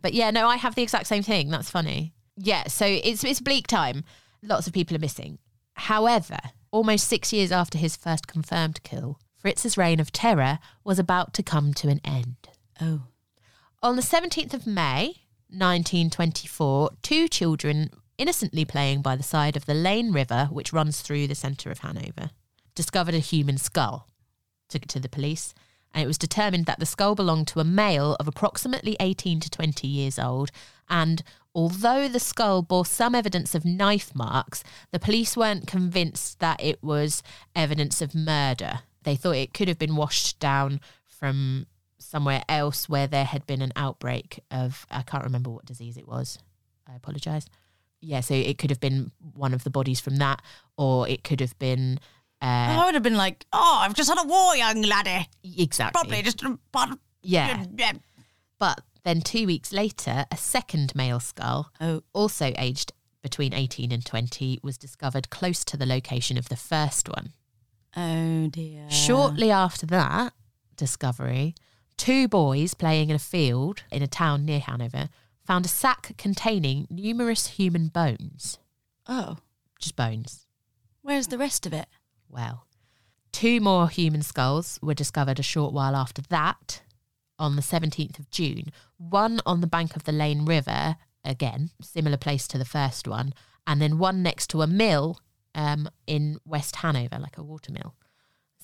But yeah, no, I have the exact same thing. That's funny. Yeah, so it's it's bleak time. Lots of people are missing. However, almost six years after his first confirmed kill, Fritz's reign of terror was about to come to an end. Oh. On the 17th of May, 1924, two children innocently playing by the side of the Leine River, which runs through the centre of Hanover, discovered a human skull. Took it to the police, and it was determined that the skull belonged to a male of approximately 18 to 20 years old. And although the skull bore some evidence of knife marks, the police weren't convinced that it was evidence of murder. They thought it could have been washed down from somewhere else where there had been an outbreak of I can't remember what disease it was. I apologise. Yeah, so it could have been one of the bodies from that, or it could have been uh, I would have been like, oh, I've just had a war, young laddie. exactly Probably just a part of yeah. yeah. But Then two weeks later, a second male skull, Oh. also aged between 18 and 20, was discovered close to the location of the first one. Oh dear. Shortly after that discovery, two boys playing in a field in a town near Hanover found a sack containing numerous human bones. Oh, Just bones. where's the rest of it? Well, two more human skulls were discovered a short while after that on the 17th of June. One on the bank of the Leine River, again, similar place to the first one, and then one next to a mill um, in West Hanover, like a water mill.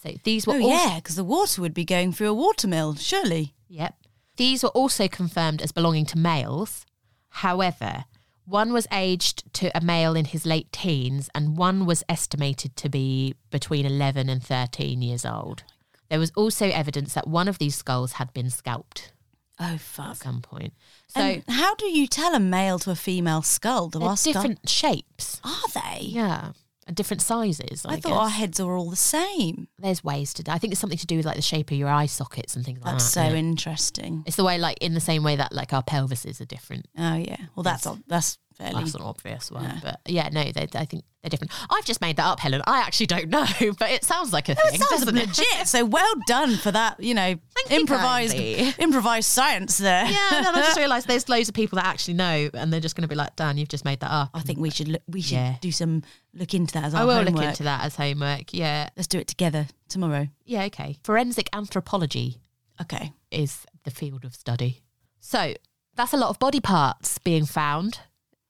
So these were Oh all yeah, because the water would be going through a water mill, surely. Yep. These were also confirmed as belonging to males. However, one was aged to a male in his late teens, and one was estimated to be between 11 and 13 years old. There was also evidence that one of these skulls had been scalped Oh fuck! at some point. So And how do you tell a male to a female skull? Do our skull- different shapes. Are they? Yeah. And different sizes. I, I, thought our heads are all the same. There's ways to I think it's something to do with like the shape of your eye sockets and things like That's that. That's so yeah. interesting. It's the way, like, in the same way that like our pelvises are different. Oh yeah. Well, that's ob- that's fairly. That's an obvious one, Yeah. but yeah, no, they, I think they're different. I've just made that up, Helen. I actually don't know, but it sounds like a That thing. sounds doesn't it? legit. So well done for that. You know, you improvised kindly. improvised science there. Yeah, and then I just realised there's loads of people that actually know, and they're just going to be like, "Dan, you've just made that up." I think we should look, we should Yeah. do some look into that as our I will homework. look into that as homework. Yeah, Let's do it together tomorrow. yeah, okay. Forensic anthropology Okay. is the field of study. So that's a lot of body parts being found,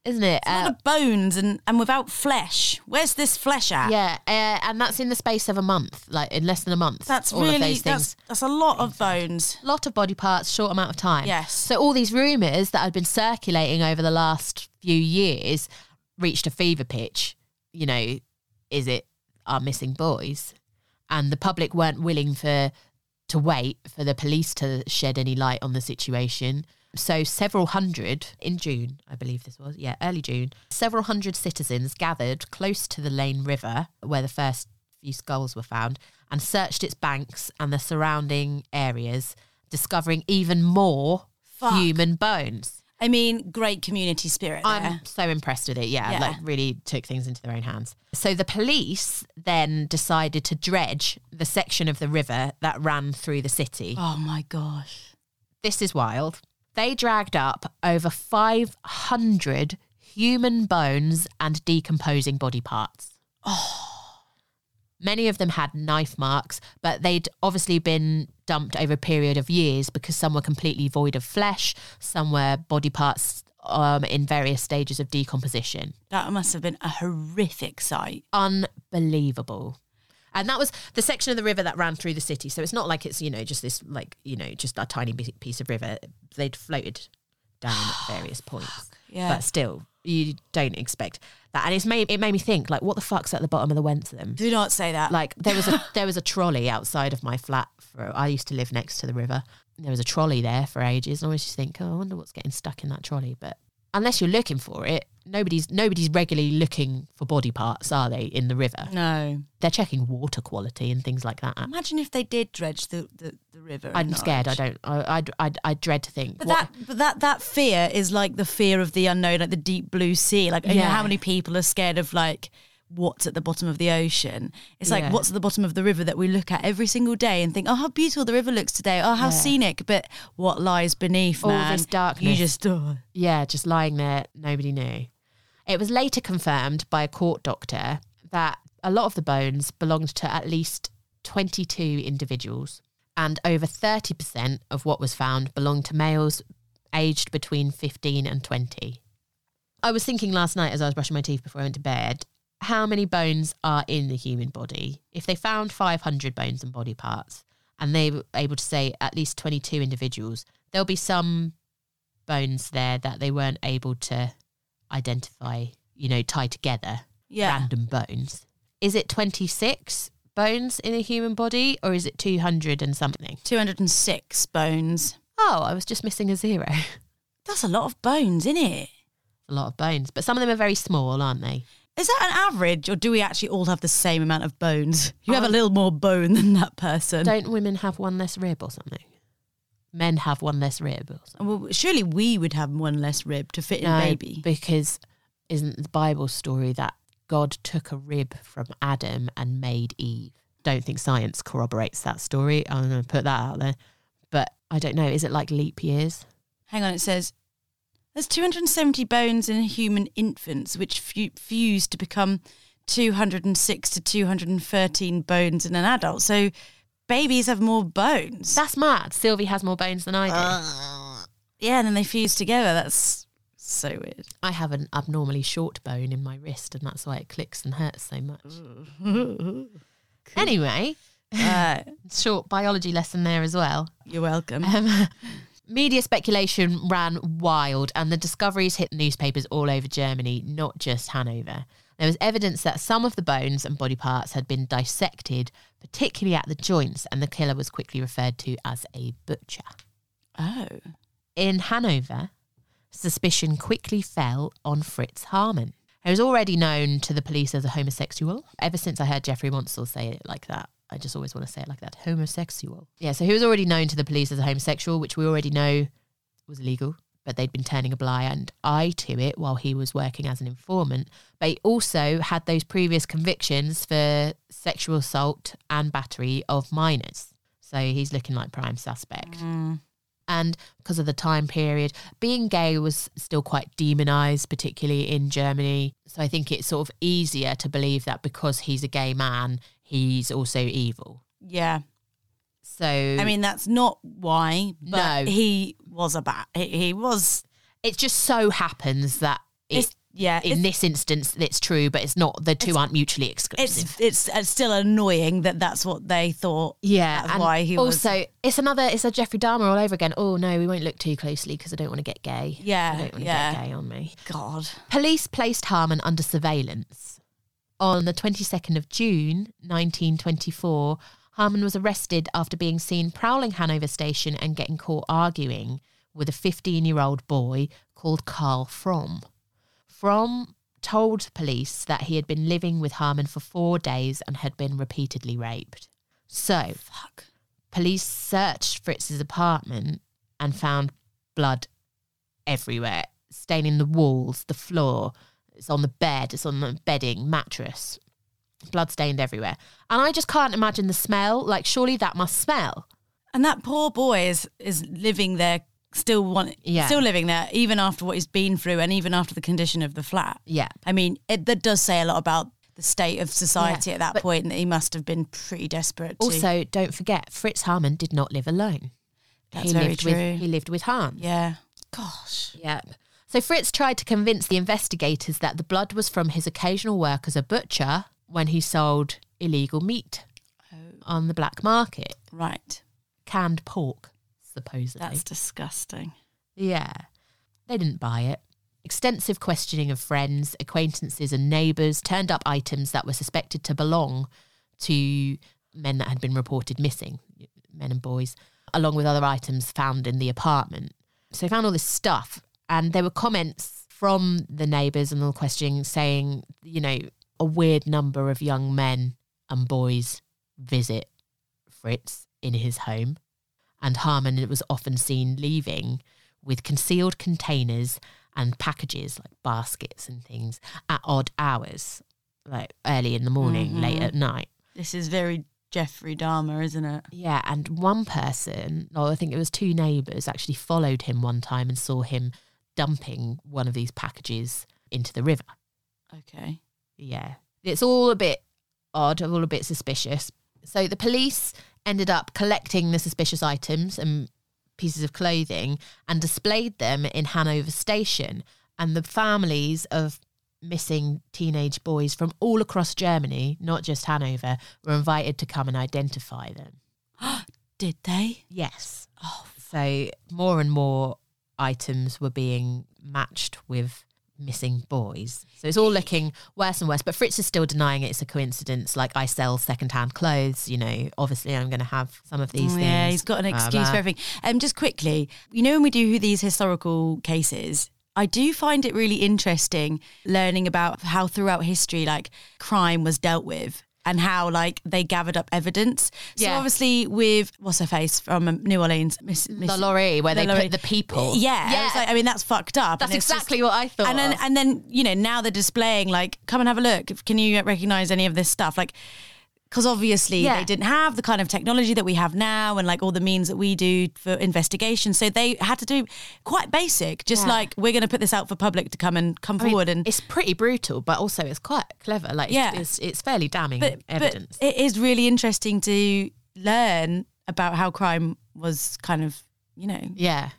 isn't it? A lot Uh, of bones and, and without flesh. Where's this flesh at? yeah, uh, and that's in the space of a month, like in less than a month. That's all of really those things. that's that's a lot of bones. a lot of body parts, short amount of time. Yes. So all these rumours that had been circulating over the last few years reached a fever pitch. You know, is it our missing boys? And the public weren't willing for to wait for the police to shed any light on the situation. So several hundred in June, I believe this was, yeah, early June, several hundred citizens gathered close to the Leine River where the first few skulls were found and searched its banks and the surrounding areas, discovering even more Fuck. human bones. I mean, great community spirit there. I'm so impressed with it. Yeah, Yeah. like really took things into their own hands. So the police then decided to dredge the section of the river that ran through the city. oh my gosh. This is wild. They dragged up over 500 human bones and decomposing body parts. Oh. Many of them had knife marks, but they'd obviously been dumped over a period of years because some were completely void of flesh, some were body parts um, in various stages of decomposition. That must have been a horrific sight. Unbelievable. And that was the section of the river that ran through the city. So it's not like it's, you know, just this, like, you know, just a tiny piece of river. They'd floated down at various points. Yeah. But still, you don't expect that. And it's made, it made me think, like, what the fuck's at the bottom of the Wentham? Do not say that. Like there was a there was a trolley outside of my flat for I used to live next to the river. There was a trolley there for ages. And I always just think, oh, I wonder what's getting stuck in that trolley. But unless you're looking for it, nobody's nobody's regularly looking for body parts, are they, in the river? no. They're checking water quality and things like that. Imagine if they did dredge the, the, the river. I'm scared. I don't. I I I, I dread to think. But what- that, but that, that fear is like the fear of the unknown, like the deep blue sea. Like, you know Yeah. how many people are scared of like what's at the bottom of the ocean? It's like Yeah. what's at the bottom of the river that we look at every single day and think, oh, how beautiful the river looks today. Oh, how Yeah. scenic. But what lies beneath, All man? this You just, oh. Yeah, just lying there, nobody knew. It was later confirmed by a court doctor that a lot of the bones belonged to at least 22 individuals, and over 30% of what was found belonged to males aged between 15 and 20. I was thinking last night as I was brushing my teeth before I went to bed, how many bones are in the human body? If they found 500 bones and body parts, and they were able to say at least 22 individuals, there'll be some bones there that they weren't able to identify, you know, tie together, yeah. random bones. Is it 26 bones in a human body or is it 200 and something? 206 bones. Oh, I was just missing a zero. That's a lot of bones, isn't it? a lot of bones, but some of them are very small, aren't they? Is that an average, or do we actually all have the same amount of bones? You have a Um, little more bone than that person. Don't women have one less rib or something? Men have one less rib. Or something. Well, surely we would have one less rib to fit in No, baby. because isn't the Bible story that God took a rib from Adam and made Eve? Don't think science corroborates that story. I'm going to put that out there, but I don't know. Is it like leap years? Hang on, it says there's 270 bones in human infants, which fu- fuse to become 206 to 213 bones in an adult. So babies have more bones. That's mad. Sylvie has more bones than I do. yeah, and then they fuse together. That's so weird. I have an abnormally short bone in my wrist, and that's why it clicks and hurts so much. Anyway, Uh, short biology lesson there as well. you're welcome. Um, media speculation ran wild, and the discoveries hit newspapers all over Germany, not just Hanover. There was evidence that some of the bones and body parts had been dissected, particularly at the joints, and the killer was quickly referred to as a butcher. oh. In Hanover, suspicion quickly fell on Fritz Haarmann. He was already known to the police as a homosexual. Ever since I heard Jeffrey Monsell say it like that, I just always want to say it like that homosexual. Yeah, so he was already known to the police as a homosexual, which we already know was illegal, but they'd been turning a blind eye to it while he was working as an informant. But he also had those previous convictions for sexual assault and battery of minors. So he's looking like prime suspect. Mm. And because of the time period, being gay was still quite demonized, particularly in Germany. So I think it's sort of easier to believe that because he's a gay man, he's also evil. Yeah. So I mean, that's not why, but No. he was a bat. He, he was. it just so happens that it, It's, yeah. in it's, this instance it's true, but it's not. The two aren't mutually exclusive. it's, it's it's still annoying that that's what they thought. yeah, that's and why he was- also it's another. It's a Jeffrey Dahmer all over again. Oh no, we won't look too closely because I don't want to get gay. Yeah, I don't want to yeah. get gay on me. God. Police placed Haarmann under surveillance. On the 22nd of June 1924, Haarmann was arrested after being seen prowling Hanover Station and getting caught arguing with a 15 year old boy called Carl Fromm. Fromm told police that he had been living with Haarmann for four days and had been repeatedly raped. So, Fuck. police searched Fritz's apartment and found blood everywhere, staining the walls, the floor. It's on the bed, it's on the bedding, mattress. Blood stained everywhere. And I just can't imagine the smell. Like, surely that must smell. And that poor boy is is living there, still want, Yeah. still living there, even after what he's been through, and even after the condition of the flat. Yeah. I mean, it, that does say a lot about the state of society Yeah, at that point. That he must have been pretty desperate. To, Also, don't forget, Fritz Haarmann did not live alone. That's he very lived true. with he lived with Hans. yeah. Gosh. Yep. So Fritz tried to convince the investigators that the blood was from his occasional work as a butcher when he sold illegal meat oh. on the black market. Right. Canned pork, supposedly. That's disgusting. Yeah. They didn't buy it. Extensive questioning of friends, acquaintances, and neighbours turned up items that were suspected to belong to men that had been reported missing, men and boys, along with other items found in the apartment. So they found all this stuff, and there were comments from the neighbours and all the questioning saying, you know, a weird number of young men and boys visit Fritz in his home and Haarmann was often seen leaving with concealed containers and packages like baskets and things at odd hours, like early in the morning, late mm-hmm. at night. This is very Jeffrey Dahmer, isn't it? Yeah, and one person, or I think it was two neighbours, actually followed him one time and saw him dumping one of these packages into the river. Okay. Yeah. It's all a bit odd, all a bit suspicious. So the police ended up collecting the suspicious items and pieces of clothing and displayed them in Hanover Station. And the families of missing teenage boys from all across Germany, not just Hanover, were invited to come and identify them. Did they? Yes. Oh, so more and more items were being matched with missing boys. So it's all looking worse and worse. But Fritz is still denying it's a coincidence. Like I sell secondhand clothes, you know. Obviously, I'm going to have some of these Oh, things. yeah, he's got an excuse for everything. Um, just quickly, you know, when we do these historical cases, I do find it really interesting learning about how throughout history, like crime was dealt with and how like they gathered up evidence. So Yeah. obviously with what's her face from New Orleans, Miss, Miss The lorry where they lorry. put the people. Yeah, yeah. It's like, I mean that's fucked up. That's it's just- exactly what I thought. and then of. and then you know now they're displaying like come and have a look. Can you recognize any of this stuff? Like because obviously Yeah. they didn't have the kind of technology that we have now and like all the means that we do for investigation. So they had to do quite basic, just Yeah. like we're going to put this out for public to come and come I mean, forward and it's pretty brutal, but also it's quite clever. Like, Yeah. yeah, it's, it's fairly damning but, evidence. But it is really interesting to learn about how crime was kind of, you know, yeah.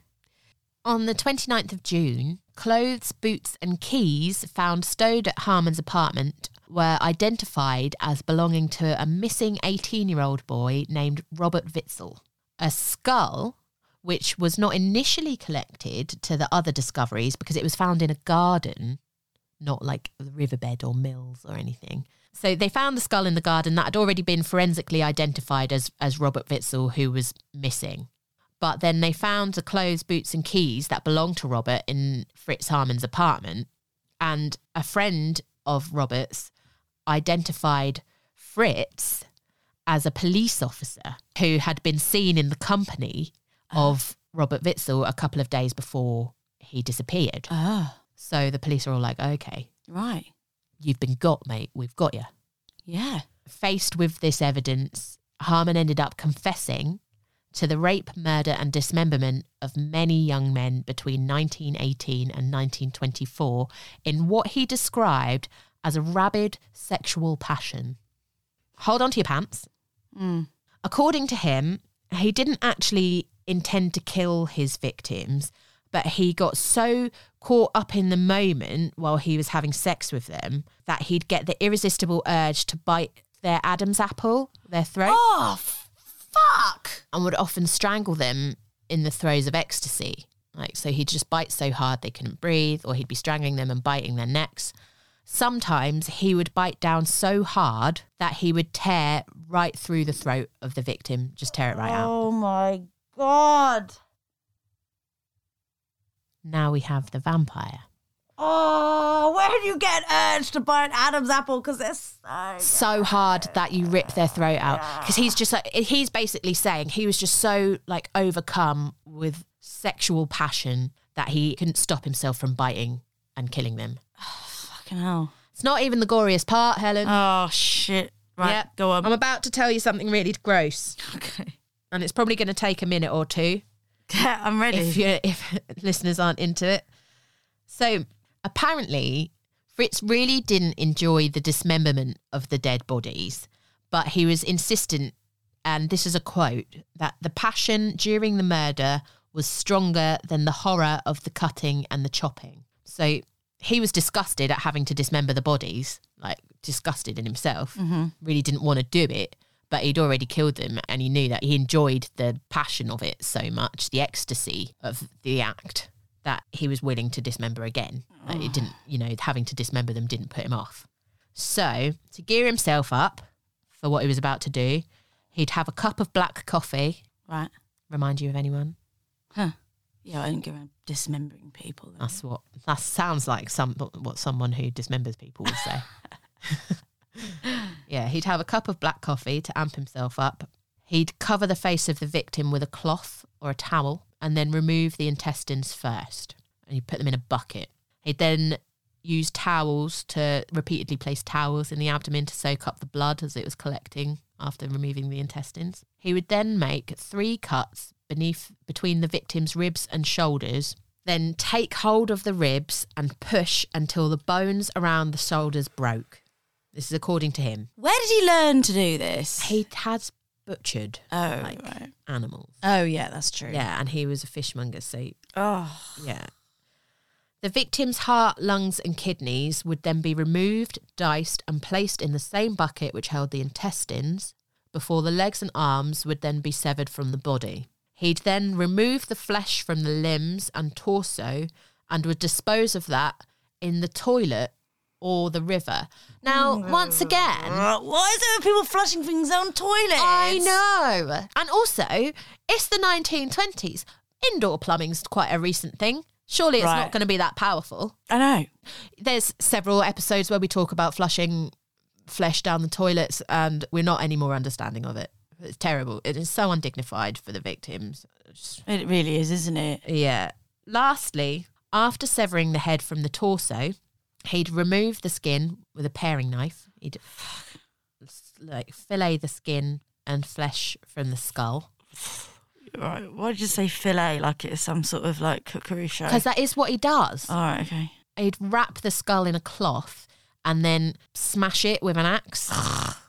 On the 29th of June, clothes, boots, and keys found stowed at Haarmann's apartment were identified as belonging to a missing 18 year old boy named Robert Witzel. A skull, which was not initially collected to the other discoveries because it was found in a garden, not like the riverbed or mills or anything. So they found the skull in the garden that had already been forensically identified as, as Robert Witzel, who was missing. But then they found the clothes, boots, and keys that belonged to Robert in Fritz Haarmann's apartment. And a friend of Robert's identified Fritz as a police officer who had been seen in the company of Robert Witzel a couple of days before he disappeared. oh, So the police are all like, okay, right. you've been got, mate. We've got you. Yeah. Faced with this evidence, Haarmann ended up confessing to the rape, murder, and dismemberment of many young men between 1918 and 1924 in what he described as a rabid sexual passion. Hold on to your pants. Mm. According to him, he didn't actually intend to kill his victims, but he got so caught up in the moment while he was having sex with them that he'd get the irresistible urge to bite their Adam's apple, their throat, Oh, fuck. and would often strangle them in the throes of ecstasy. Like, so he'd just bite so hard they couldn't breathe, or he'd be strangling them and biting their necks. Sometimes he would bite down so hard that he would tear right through the throat of the victim, just tear it right out. Oh my God. Now we have the vampire. Oh, where do you get urge to buy an Adam's apple? Because they're so. So hard that you rip their throat out. Because he's just like, he's basically saying he was just so like overcome with sexual passion that he couldn't stop himself from biting and killing them. Fucking hell. It's not even the goriest part, Helen. Oh, shit. Right, Yeah. go on. I'm about to tell you something really gross, okay. and it's probably going to take a minute or two I'm ready. if you if listeners aren't into it. So apparently, Fritz really didn't enjoy the dismemberment of the dead bodies, but he was insistent, and this is a quote, that the passion during the murder was stronger than the horror of the cutting and the chopping. So he was disgusted at having to dismember the bodies, like disgusted in himself, mm-hmm. really didn't want to do it. But he'd already killed them and he knew that he enjoyed the passion of it so much, the ecstasy of the act, that he was willing to dismember again. Like, it didn't, you know, having to dismember them didn't put him off. So, to gear himself up for what he was about to do, he'd have a cup of black coffee. right. Remind you of anyone? Huh. Yeah, I don't go around dismembering people. though. That's what that sounds like. Some what someone who dismembers people would say. yeah, he'd have a cup of black coffee to amp himself up. He'd cover the face of the victim with a cloth or a towel, and then remove the intestines first. And he'd put them in a bucket. He'd then use towels to repeatedly place towels in the abdomen to soak up the blood as it was collecting after removing the intestines. He would then make three cuts beneath between the victim's ribs and shoulders, then take hold of the ribs and push until the bones around the shoulders broke. This is according to him. Where did he learn to do this? He has butchered oh, like right. animals. Oh, yeah, that's true. Yeah, and he was a fishmonger, so Oh, yeah. The victim's heart, lungs, and kidneys would then be removed, diced, and placed in the same bucket which held the intestines, before the legs and arms would then be severed from the body. He'd then remove the flesh from the limbs and torso and would dispose of that in the toilet or the river. Now, once again, Uh, why is there people flushing things down toilets? I know. And also, it's the 1920s. Indoor plumbing's quite a recent thing. Surely it's Right. not going to be that powerful. I know. There's several episodes where we talk about flushing flesh down the toilets, and we're not any more understanding of it. It's terrible. It is so undignified for the victims. It really is, isn't it? Yeah. Lastly, after severing the head from the torso, he'd remove the skin with a paring knife. He'd like fillet the skin and flesh from the skull. Right. Why did you say fillet like it's some sort of like cookery show? Because that is what he does. All right. Okay. He'd wrap the skull in a cloth and then smash it with an axe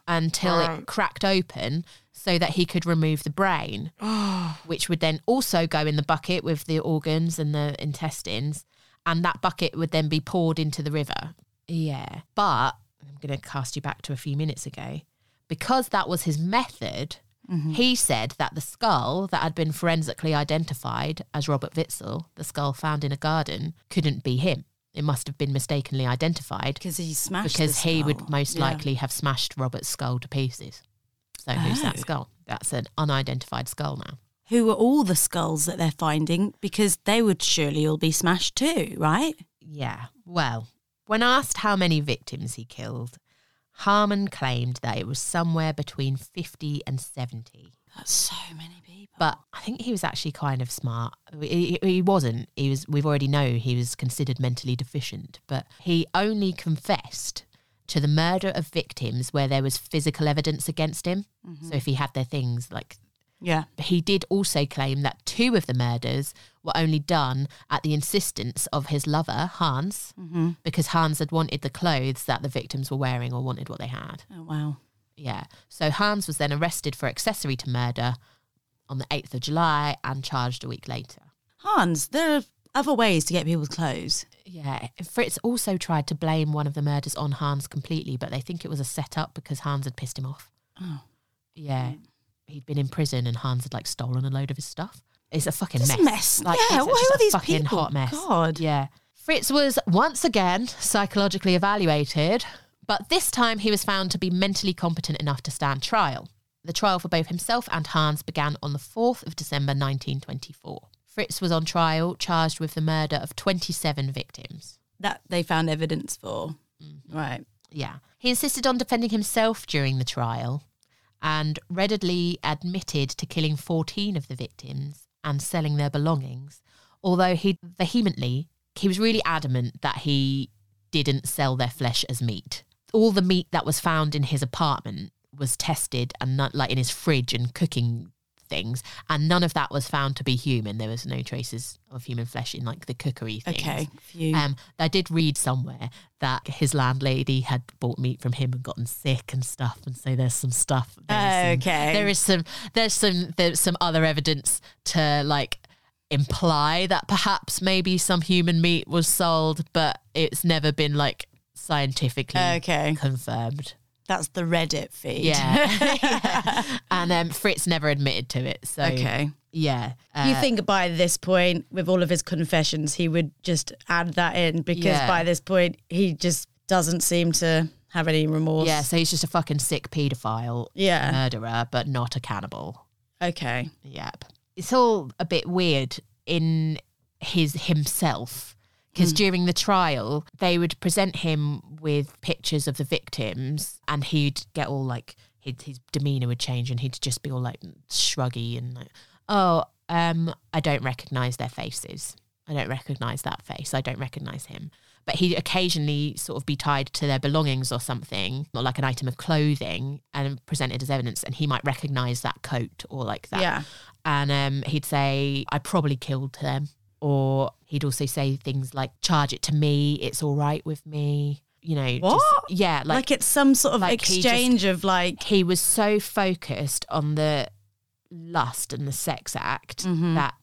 until it cracked open so that he could remove the brain, which would then also go in the bucket with the organs and the intestines. And that bucket would then be poured into the river. Yeah. But I'm going to cast you back to a few minutes ago. Because that was his method, mm-hmm. he said that the skull that had been forensically identified as Robert Witzel, the skull found in a garden, couldn't be him. It must have been mistakenly identified Because he smashed. because he would most Yeah. likely have smashed Robert's skull to pieces. So who's that Oh. skull? That's an unidentified skull now. Who are all the skulls that they're finding? Because they would surely all be smashed too, right? Yeah. Well, when asked how many victims he killed, Haarmann claimed that it was somewhere between 50 and 70. That's so many people. But I think he was actually kind of smart. He, he wasn't. He was. We've already know he was considered mentally deficient. But he only confessed to the murder of victims where there was physical evidence against him. Mm-hmm. So if he had their things like Yeah. he did also claim that two of the murders were only done at the insistence of his lover, Hans, mm-hmm. because Hans had wanted the clothes that the victims were wearing or wanted what they had. Oh wow. Yeah. So Hans was then arrested for accessory to murder on the 8th of July and charged a week later. Hans, there are other ways to get people's clothes. Yeah. Eh, Fritz also tried to blame one of the murders on Hans completely, but they think it was a setup because Hans had pissed him off. Oh. Yeah. He'd been in prison and Hans had like stolen a load of his stuff. It's a fucking It's a mess. mess. Like, Yeah, why are a these fucking people? hot mess. God. Yeah. Fritz was once again psychologically evaluated, but this time he was found to be mentally competent enough to stand trial. The trial for both himself and Hans began on the 4th of December 1924. Fritz was on trial, charged with the murder of 27 victims. That they found evidence for. Mm-hmm. Right. Yeah. He insisted on defending himself during the trial and readily admitted to killing 14 of the victims and selling their belongings, although he vehemently, he was really adamant that he didn't sell their flesh as meat. All the meat that was found in his apartment was tested and not like in his fridge and cooking things and none of that was found to be human there was no traces of human flesh in like the cookery things Okay. Phew. um, I did read somewhere that his landlady had bought meat from him and gotten sick and stuff, and so there's some stuff. there's some- Okay. there is some. There's some. There's some other evidence to like imply that perhaps maybe some human meat was sold, but it's never been like scientifically okay. confirmed. That's the Reddit feed. Yeah. Yeah. and um, Fritz never admitted to it. So okay. yeah, you Uh, think by this point, with all of his confessions, he would just add that in because Yeah. by this point, he just doesn't seem to have any remorse. yeah. So he's just a fucking sick paedophile, Yeah. murderer, but not a cannibal. Okay. Yep. It's all a bit weird in his himself because during the trial they would present him with pictures of the victims and he'd get all like his, his demeanor would change and he'd just be all like shruggy and like oh um I don't recognize their faces. I don't recognize that face. I don't recognize him. But he'd occasionally sort of be tied to their belongings or something, or like an item of clothing, and presented as evidence. And he might recognize that coat or like that Yeah. and um, he'd say, "I probably killed them," or he'd also say things like, "Charge it to me. It's all right with me." You know, just- What? yeah, Like, like, it's some sort of like he just- exchange of like, he was so focused on the lust and the sex act Mhm. that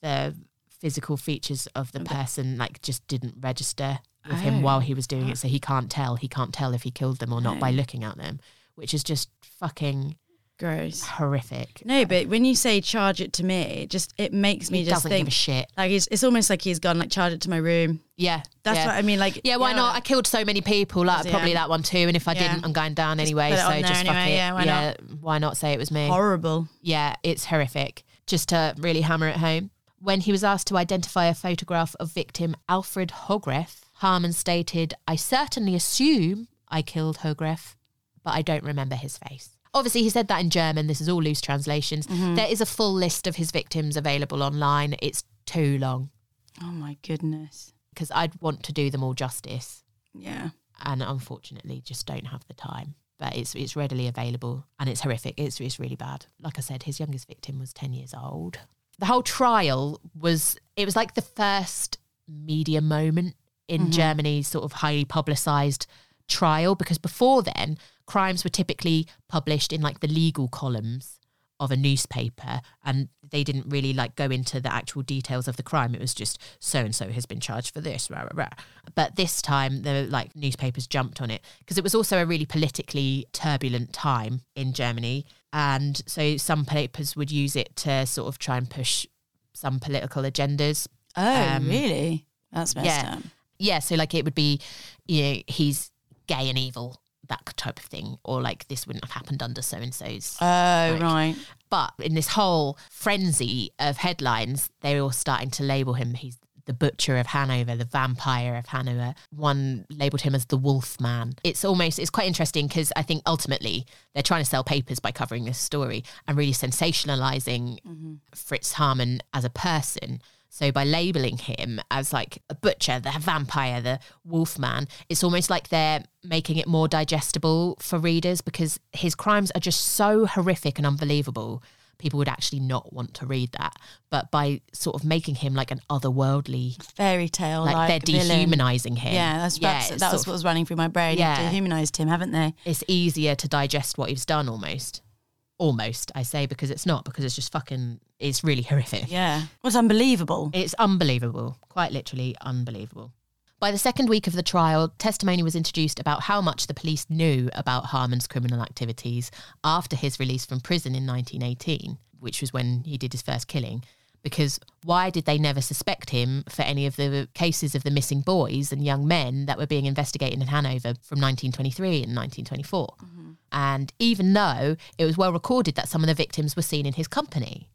the physical features of the person like just didn't register with him Oh. while he was doing it. So he can't tell. He can't tell if he killed them or not by Oh. looking at them, which is just fucking gross. horrific. No, but when you say charge it to me, it just it makes me He just doesn't think give a shit. like he's, it's almost like he's gone like charge it to my room. Yeah, That's yeah. what I mean. Like Yeah, why not? I killed so many people. Like Yeah. probably that one too. And if I Yeah. didn't, I'm going down anyway. put it So on there just fuck anyway, it. yeah, why why not say it was me? horrible. Yeah, it's horrific. Just to really hammer it home. When he was asked to identify a photograph of victim Alfred Hogrefe, Haarmann stated, "I certainly assume I killed Hogrefe." but I don't remember his face. Obviously, he said that in German. This is all loose translations. Mm-hmm. There is a full list of his victims available online. It's too long Oh my goodness. because I'd want to do them all justice, Yeah. and unfortunately, just don't have the time. But it's it's readily available, and it's horrific. It's it's really bad. Like I said, his youngest victim was ten years old. The whole trial was it was like the first media moment in mm-hmm. Germany's sort of highly publicized trial because before then crimes were typically published in like the legal columns of a newspaper and they didn't really like go into the actual details of the crime it was just so and so has been charged for this rah, rah, rah. but this time the like newspapers jumped on it because it was also a really politically turbulent time in Germany and so some papers would use it to sort of try and push some political agendas Oh, Um, really? That's messed yeah. up. yeah, so like it would be, you know, he's gay and evil, that type of thing, or like this wouldn't have happened under so and so's. Oh, Like- right. But in this whole frenzy of headlines, they're all starting to label him. He's the butcher of Hanover, the vampire of Hanover. One labeled him as the wolf man. It's almost, it's quite interesting because I think ultimately they're trying to sell papers by covering this story and really sensationalizing mm-hmm. Fritz Haarmann as a person. So by labeling him as like a butcher, the vampire, the wolf man, it's almost like they're making it more digestible for readers because his crimes are just so horrific and unbelievable. People would actually not want to read that. But by sort of making him like an otherworldly, Fairy tale, like, they're dehumanizing him. Yeah, that's perhaps, it's that was sort what of- was running through my brain. Yeah. Yeah. Dehumanized him, haven't they? it's easier to digest what he's done almost. Almost, I say, because it's not, because it's just fucking, it's really horrific. Yeah. What's unbelievable? It's unbelievable, quite literally unbelievable. By the second week of the trial, testimony was introduced about how much the police knew about Haarmann's criminal activities after his release from prison in 1918, which was when he did his first killing. Because why did they never suspect him for any of the cases of the missing boys and young men that were being investigated in Hanover from 1923 and 1924? And even though it was well recorded that some of the victims were seen in his company.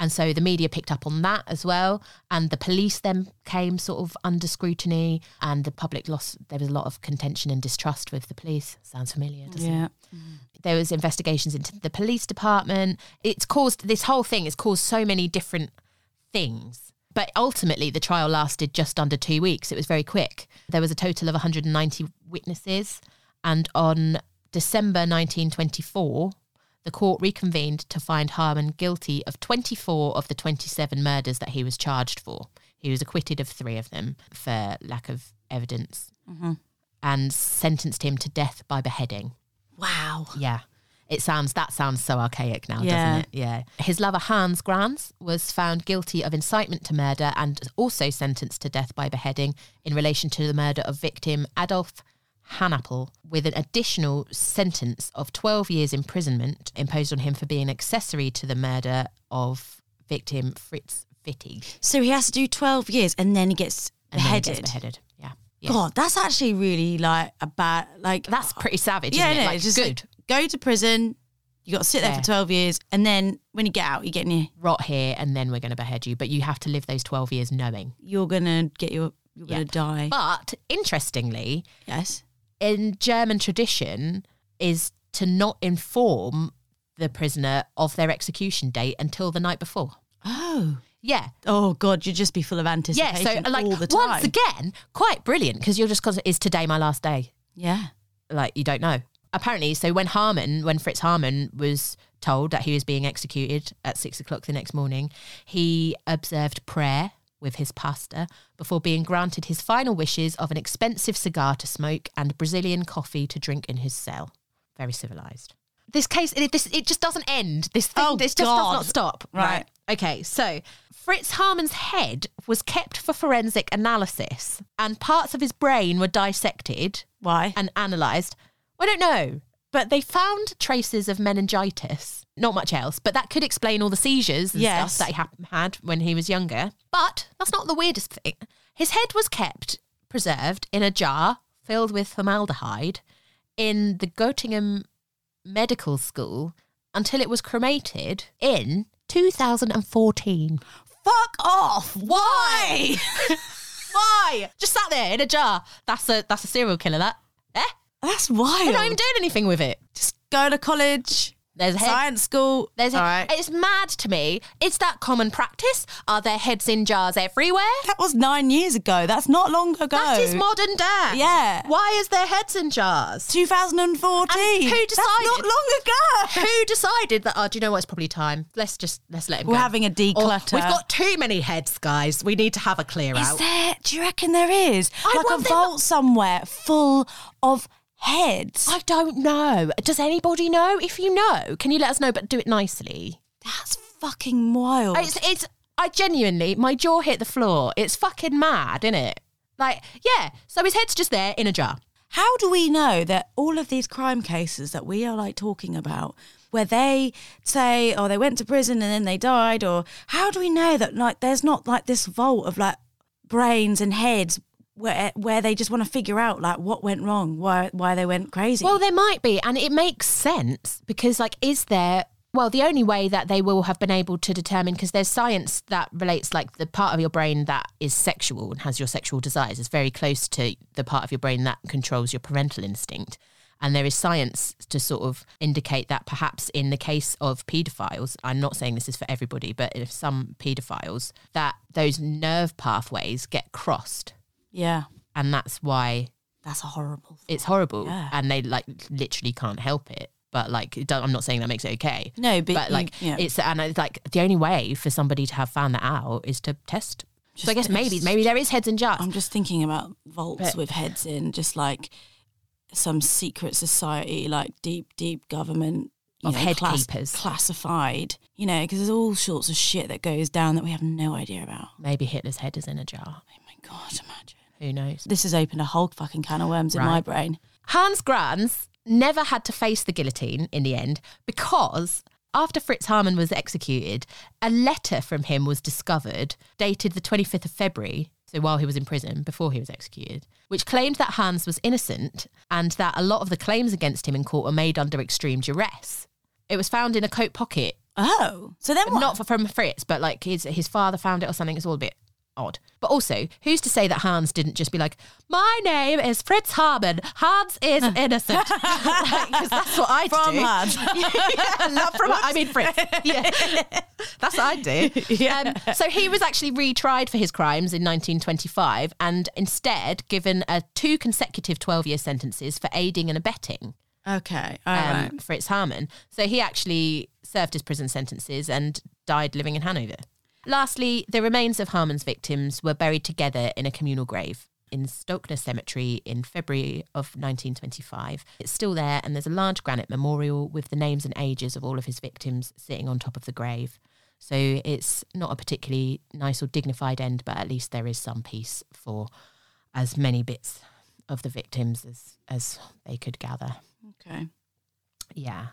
And so the media picked up on that as well. And the police then came sort of under scrutiny, and the public lost. There was a lot of contention and distrust with the police. Sounds familiar, doesn't it? Yeah. There was investigations into the police department. It's caused this whole thing has caused so many different things. But ultimately, the trial lasted just under two weeks. It was very quick. There was a total of 190 witnesses, and on December 1924, the court reconvened to find Haarmann guilty of 24 of the 27 murders that he was charged for. He was acquitted of three of them for lack of evidence mm-hmm. and sentenced him to death by beheading. Wow. Yeah. It sounds that sounds so archaic now, Yeah. doesn't it? Yeah. His lover Hans Grans was found guilty of incitement to murder and also sentenced to death by beheading in relation to the murder of victim Adolf Hanappel, with an additional sentence of 12 years imprisonment imposed on him for being accessory to the murder of victim Fritz Wittig. So he has to do 12 years and then he gets And then he beheaded. gets beheaded. Yeah. yeah. God, that's actually really like a bad, like, That's pretty savage, yeah, isn't it? no, Like, it's just good. Go to prison. You got to sit there Yeah. for 12 years. And then when you get out, you're getting your, Rot here and then we're going to behead you. But you have to live those 12 years knowing. you're going to get your, you're Yeah. going to die. But interestingly, yes. in German tradition is to not inform the prisoner of their execution date until the night before. Oh. Yeah. Oh God, you'd just be full of Yeah. anticipation So, like, all the time. once again, quite brilliant because you're just, because is today my last day? yeah. Like, you don't know. Apparently, so when Haarmann, when Fritz Haarmann was told that he was being executed at six o'clock the next morning, he observed prayer with his pastor before being granted his final wishes of an expensive cigar to smoke and Brazilian coffee to drink in his cell. Very civilized. This case, it, this, it just doesn't end. This thing, Oh, this just does not stop. Right. Okay, so Fritz Haarmann's head was kept for forensic analysis and parts of his brain were dissected Why? and analysed. I don't know, but they found traces of meningitis. Not much else, but that could explain all the seizures and Yes. stuff that he ha- had when he was younger. But that's not the weirdest thing. His head was kept preserved in a jar filled with formaldehyde in the Göttingen Medical School until it was cremated in 2014. Fuck off! Why? Why? Just sat there in a jar. That's a that's a serial killer. That eh? That's wild. They're not even doing anything with it. Just go to college, There's head, science school. there's All right. it's mad to me. Is that common practice? Are there heads in jars everywhere? That was nine years ago. That's not long ago. That is modern day. Yeah. Why is there heads in jars? 2014. And who That's decided? not long ago. Who decided that? Oh, do you know what? It's probably time. Let's just let's let him We're go. having a Or, declutter. we've got too many heads, guys. We need to have a clear Is out. Is there? Do you reckon there is? I like a vault somewhere full of heads. I don't know. Does anybody know? If you know, can you let us know? But do it nicely. That's fucking wild. It's it's. I genuinely, my jaw hit the floor. It's fucking mad, isn't it? Like, yeah. So his head's just there in a jar. How do we know that all of these crime cases that we are like talking about, where they say, oh, they went to prison and then they died, or how do we know that like there's not like this vault of like brains and heads where where they just want to figure out like what went wrong, why why they went crazy? Well, there might be, and it makes sense because, like, is there? Well, the only way that they will have been able to determine, because there's science that relates, like, the part of your brain that is sexual and has your sexual desires is very close to the part of your brain that controls your parental instinct. And there is science to sort of indicate that perhaps in the case of paedophiles, I'm not saying this is for everybody, but if some paedophiles, that those nerve pathways get crossed. Yeah, And that's why that's a horrible. it's horrible Yeah. and they like literally can't help it but like i'm not saying that makes it okay No, but but you- like yeah. it's and it's like the only way for somebody to have found that out is to test so i guess maybe test. maybe there is heads in jars I'm just thinking about vaults But- with heads in, just like some secret society, like deep, deep government you Of know, head class- keepers. classified. You know, because there's all sorts of shit that goes down that we have no idea about. maybe hitler's head is in a jar Oh my god. Who knows This has opened a whole fucking can of worms in my brain. hans grans never had to face the guillotine in the end because after Fritz Haarmann was executed, a letter from him was discovered, dated the 25th of February, so while he was in prison, before he was executed, which claimed that Hans was innocent and that a lot of the claims against him in court were made under extreme duress. It was found in a coat pocket, Oh, so then what? not from Fritz, but like his his father found it or something. It's all a bit odd. But also, who's to say that Hans didn't just be like, "My name is Fritz Haarmann. Hans is innocent," because that's what I From do. Hans. yeah, not from. I mean Fritz. Yeah, that's what I do. Yeah. Um, so he was actually retried for his crimes in 1925, and instead given a two consecutive 12-year sentences for aiding and abetting okay, all um, right. Fritz Haarmann. So he actually served his prison sentences and died living in Hanover. Lastly, the remains of Haarmann's victims were buried together in a communal grave in Stöckener Cemetery in February of 1925. It's still there, and there's a large granite memorial with the names and ages of all of his victims sitting on top of the grave. So it's not a particularly nice or dignified end, but at least there is some peace for as many bits of the victims as, as they could gather. Okay. Yeah.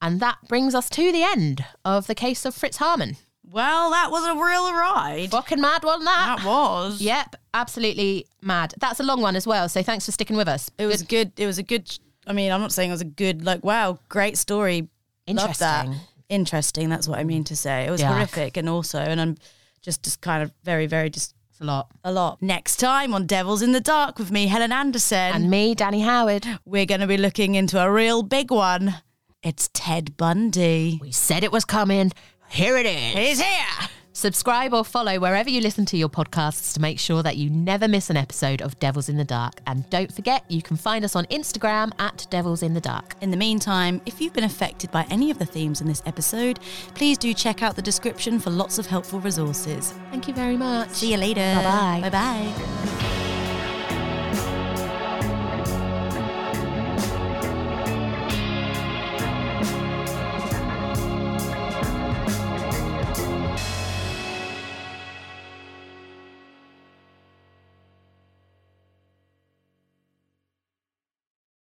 And that brings us to the end of the case of Fritz Haarmann. Well, that was a real ride. Fucking mad, wasn't that? That was. Yep, absolutely mad. That's a long one as well, so thanks for sticking with us. It was good. It was a good. I mean, I'm not saying it was a good. Like, wow, great story. Love that. Interesting. Interesting. That's what I mean to say. It was Yuck. horrific, and also, and I'm just, just kind of very, very, just It's a lot. a lot. Next time on Devils in the Dark with me, Helen Anderson, And me, Danni Howard. we're going to be looking into a real big one. It's Ted Bundy. We said it was coming. Here it is. It is here. Subscribe or follow wherever you listen to your podcasts to make sure that you never miss an episode of Devils in the Dark. And don't forget, you can find us on Instagram at Devils in the Dark. In the meantime, if you've been affected by any of the themes in this episode, please do check out the description for lots of helpful resources. Thank you very much. See you later. Bye-bye. Bye bye.